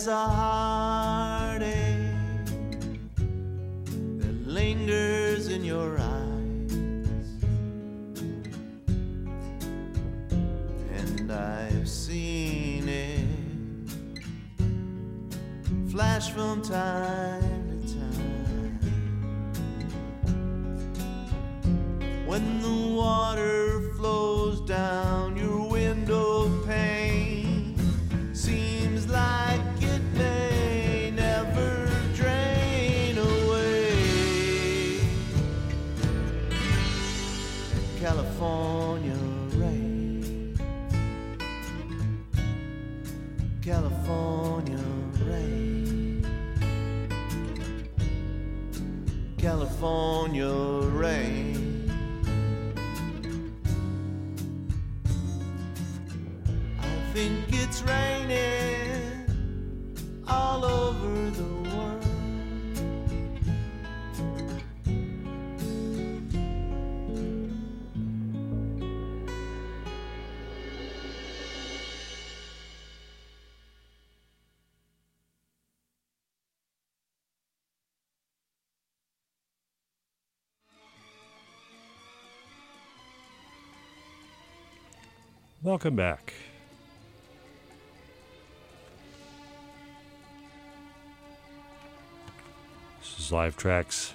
There's a heartache that lingers in your eyes. and I've seen it flash from time to time. When the water Welcome back. This is Live Tracks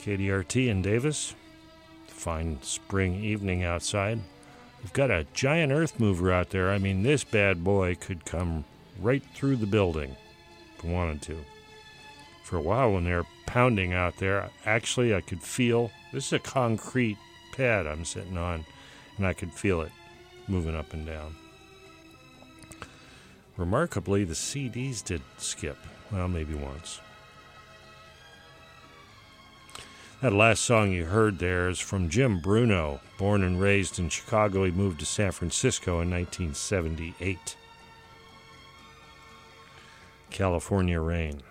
KDRT in Davis. Fine spring evening outside. We've got a giant earth mover out there. I mean, this bad boy could come right through the building if it wanted to. For a while, when they're pounding out there, actually, I could feel this is a concrete pad I'm sitting on, and I could feel it moving up and down. Remarkably, the CDs did skip. Well, maybe once. That last song you heard there is from Jim Bruno. Born and raised in Chicago, he moved to San Francisco in 1978. California Rain.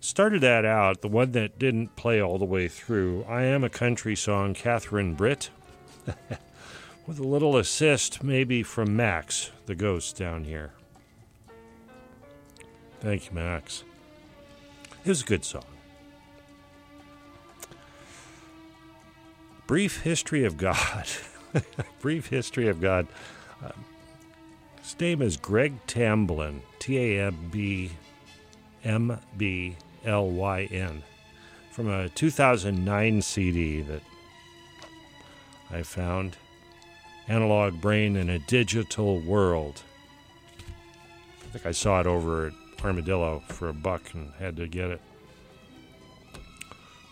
Started that out, the one that didn't play all the way through. I am a country song, Catherine Britt, with a little assist maybe from Max, the ghost down here. Thank you, Max. It was a good song. Brief History of God. Brief History of God. Uh, his name is Greg Tamblyn, T A M B M B L Y N. from a 2009 CD that I found Analog Brain in a Digital World. I think I saw it over at Armadillo for a buck and had to get it.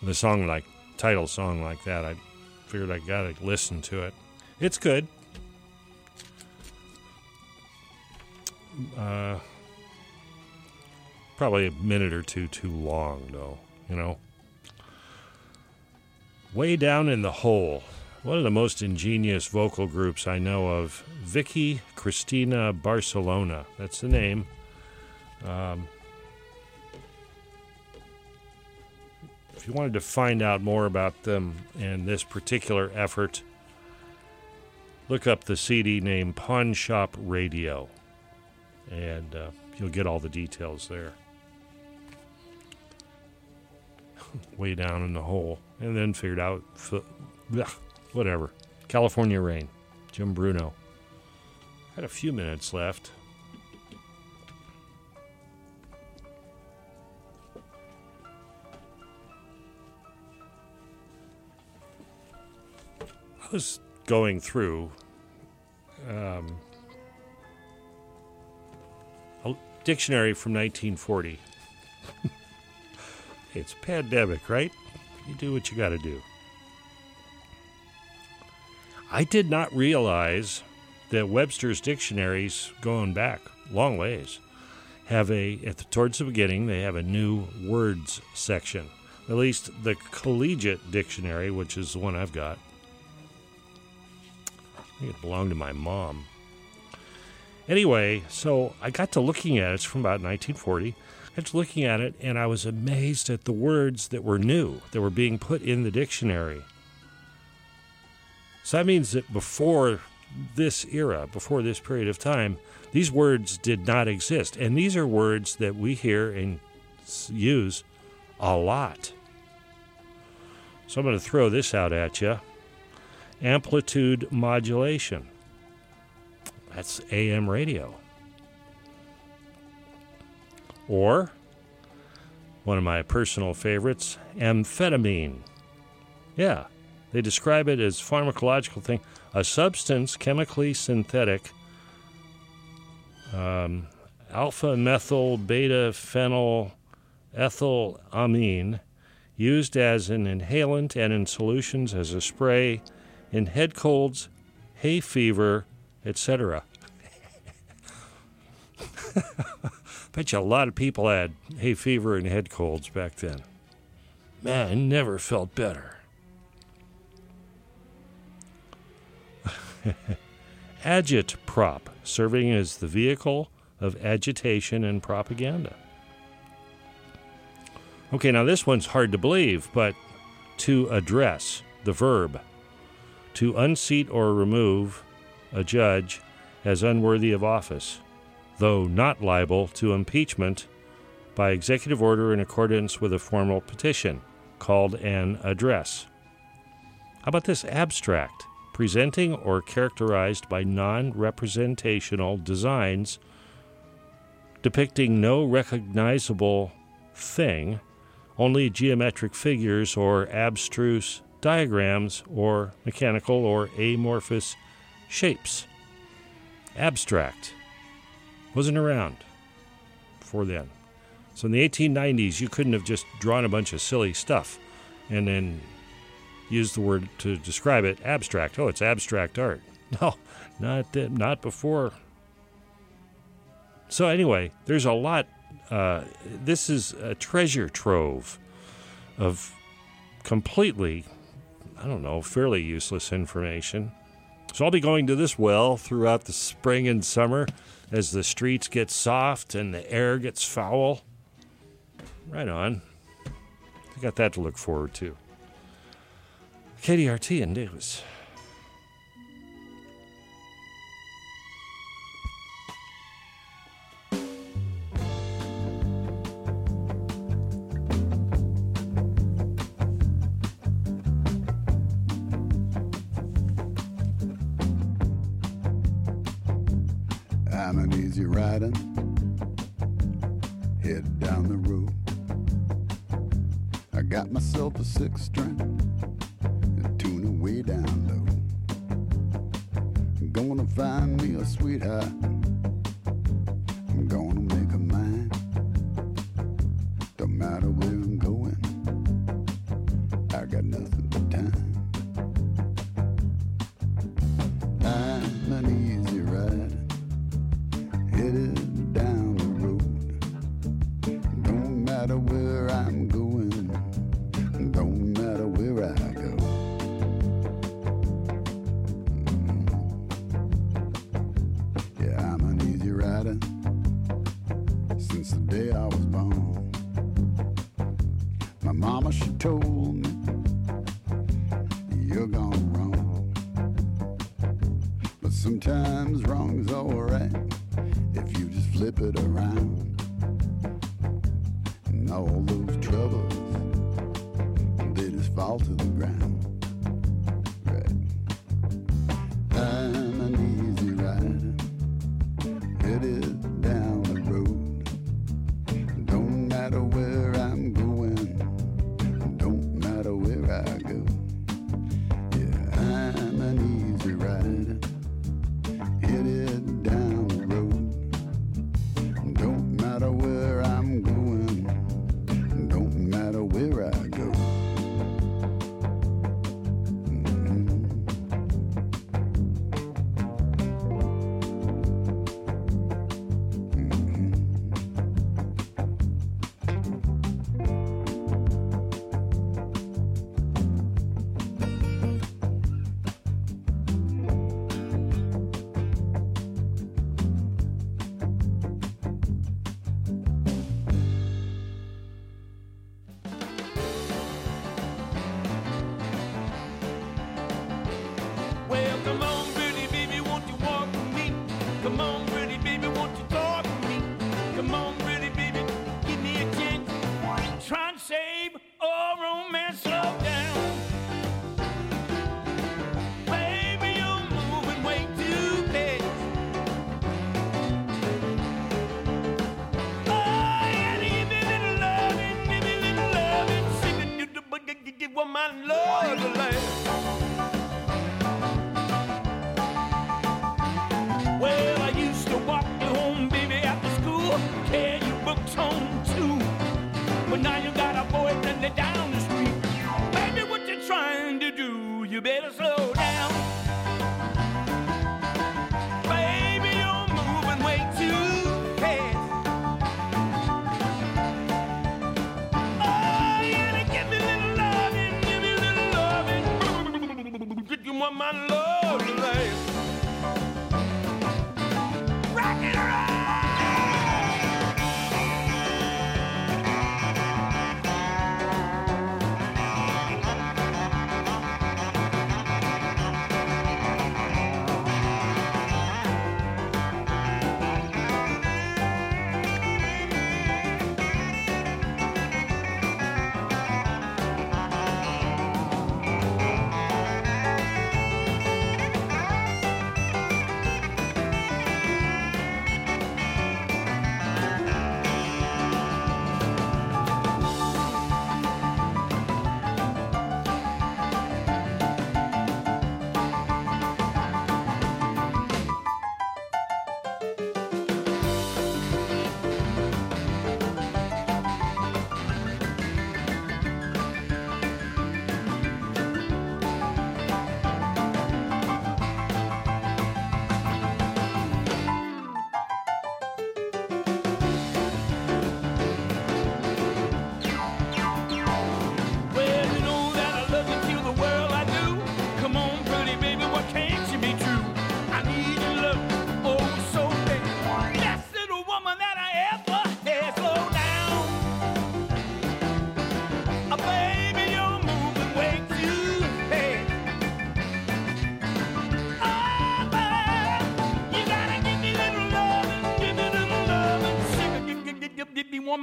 A song like, title song like that, I figured I gotta listen to it. It's good. Uh, probably a minute or two too long, though, you know. Way down in the hole, one of the most ingenious vocal groups I know of, Vicky Cristina Barcelona. That's the name. Um, if you wanted to find out more about them and this particular effort, look up the CD named Pawn Shop Radio, and uh, you'll get all the details there. Way down in the hole, and then figured out, whatever. California Rain, Jim Bruno. Had a few minutes left. I was going through um, a dictionary from 1940. it's pandemic, right? You do what you got to do. I did not realize that Webster's dictionaries, going back long ways, have a at the towards the beginning they have a new words section. At least the collegiate dictionary, which is the one I've got. I think it belonged to my mom. Anyway, so I got to looking at it. It's from about 1940. I to looking at it, and I was amazed at the words that were new that were being put in the dictionary. So that means that before this era, before this period of time, these words did not exist. And these are words that we hear and use a lot. So I'm going to throw this out at you amplitude modulation. That's AM radio. Or, one of my personal favorites, amphetamine. Yeah, they describe it as pharmacological thing, a substance chemically synthetic, um, alpha methyl beta phenyl ethylamine, used as an inhalant and in solutions as a spray in head colds, hay fever, etc. Bet you a lot of people had hay fever and head colds back then. Man, I never felt better. Agitprop, serving as the vehicle of agitation and propaganda. Okay, now this one's hard to believe, but to address, the verb, to unseat or remove a judge as unworthy of office, though not liable to impeachment by executive order in accordance with a formal petition called an address. How about this abstract? Presenting or characterized by non representational designs depicting no recognizable thing, only geometric figures or abstruse diagrams or mechanical or amorphous shapes. Abstract wasn't around before then. So in the 1890s, you couldn't have just drawn a bunch of silly stuff and then used the word to describe it abstract. Oh, it's abstract art. No, not not before. So anyway, there's a lot. Uh, this is a treasure trove of completely, I don't know, fairly useless information. So I'll be going to this well throughout the spring and summer as the streets get soft and the air gets foul. Right on. I got that to look forward to. KDRT and news. I'm an easy rider, head down the road. I Got myself a six string find me a sweetheart.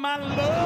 My love,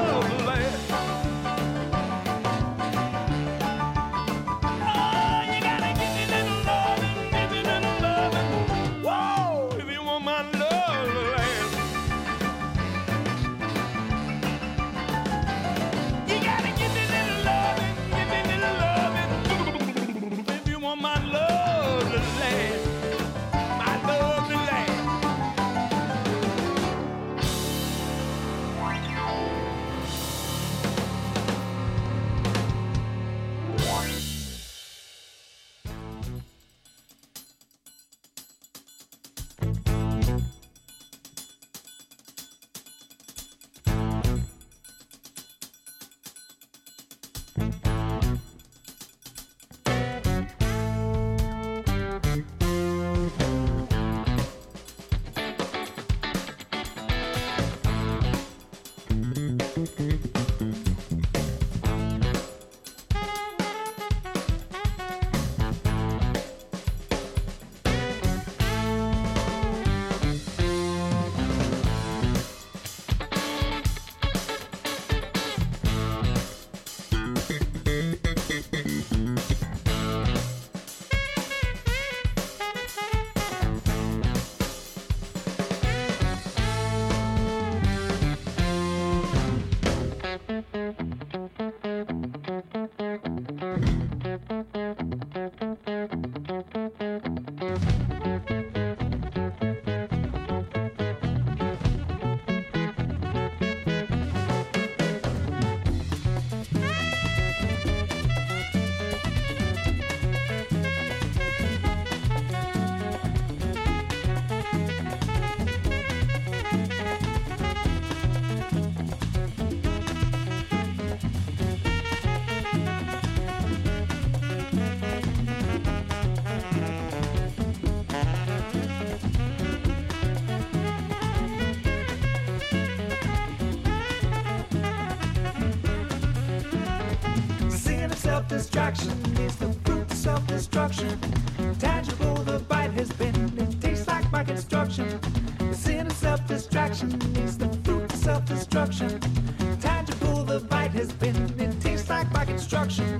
of self-destruction. Tangible, the bite has been. It tastes like my construction.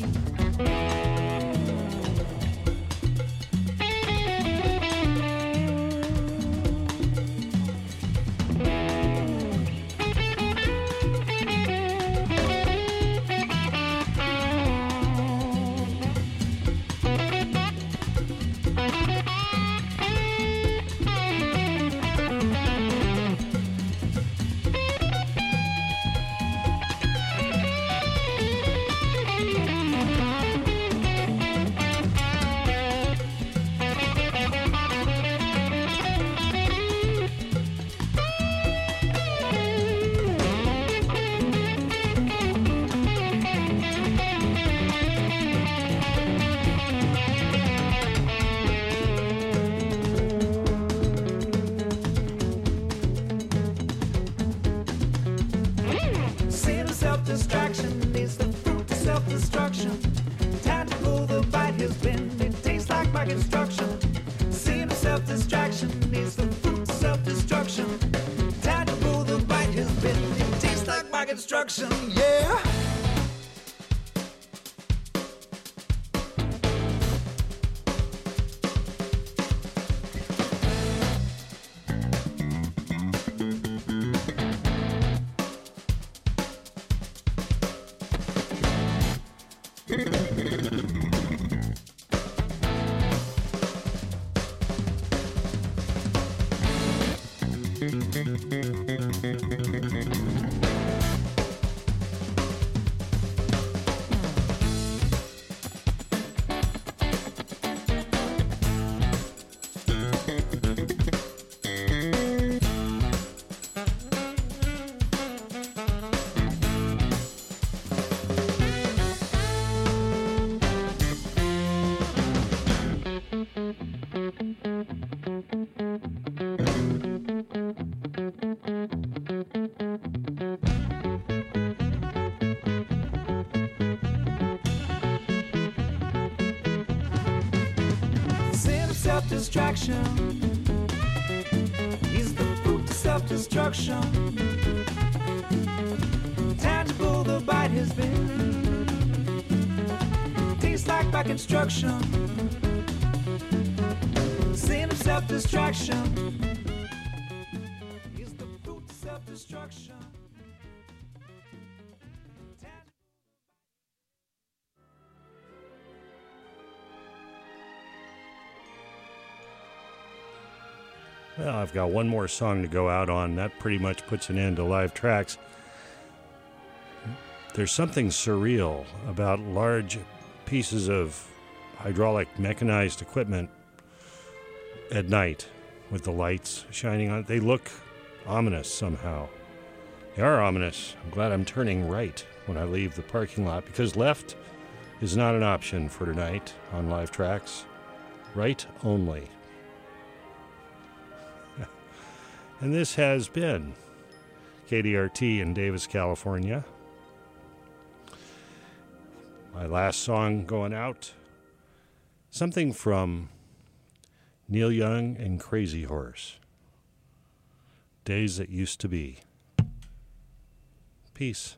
Self-destruction is the fruit of self-destruction. Tangible, the bite has been. Tastes like by construction. Sin of self-destruction Well, I've got one more song to go out on. That pretty much puts an end to live tracks. There's something surreal about large pieces of hydraulic mechanized equipment at night with the lights shining on it. They look ominous somehow. They are ominous. I'm glad I'm turning right when I leave the parking lot because left is not an option for tonight on live tracks. Right only. And this has been KDRT in Davis, California. My last song going out something from Neil Young and Crazy Horse. Days that used to be. Peace.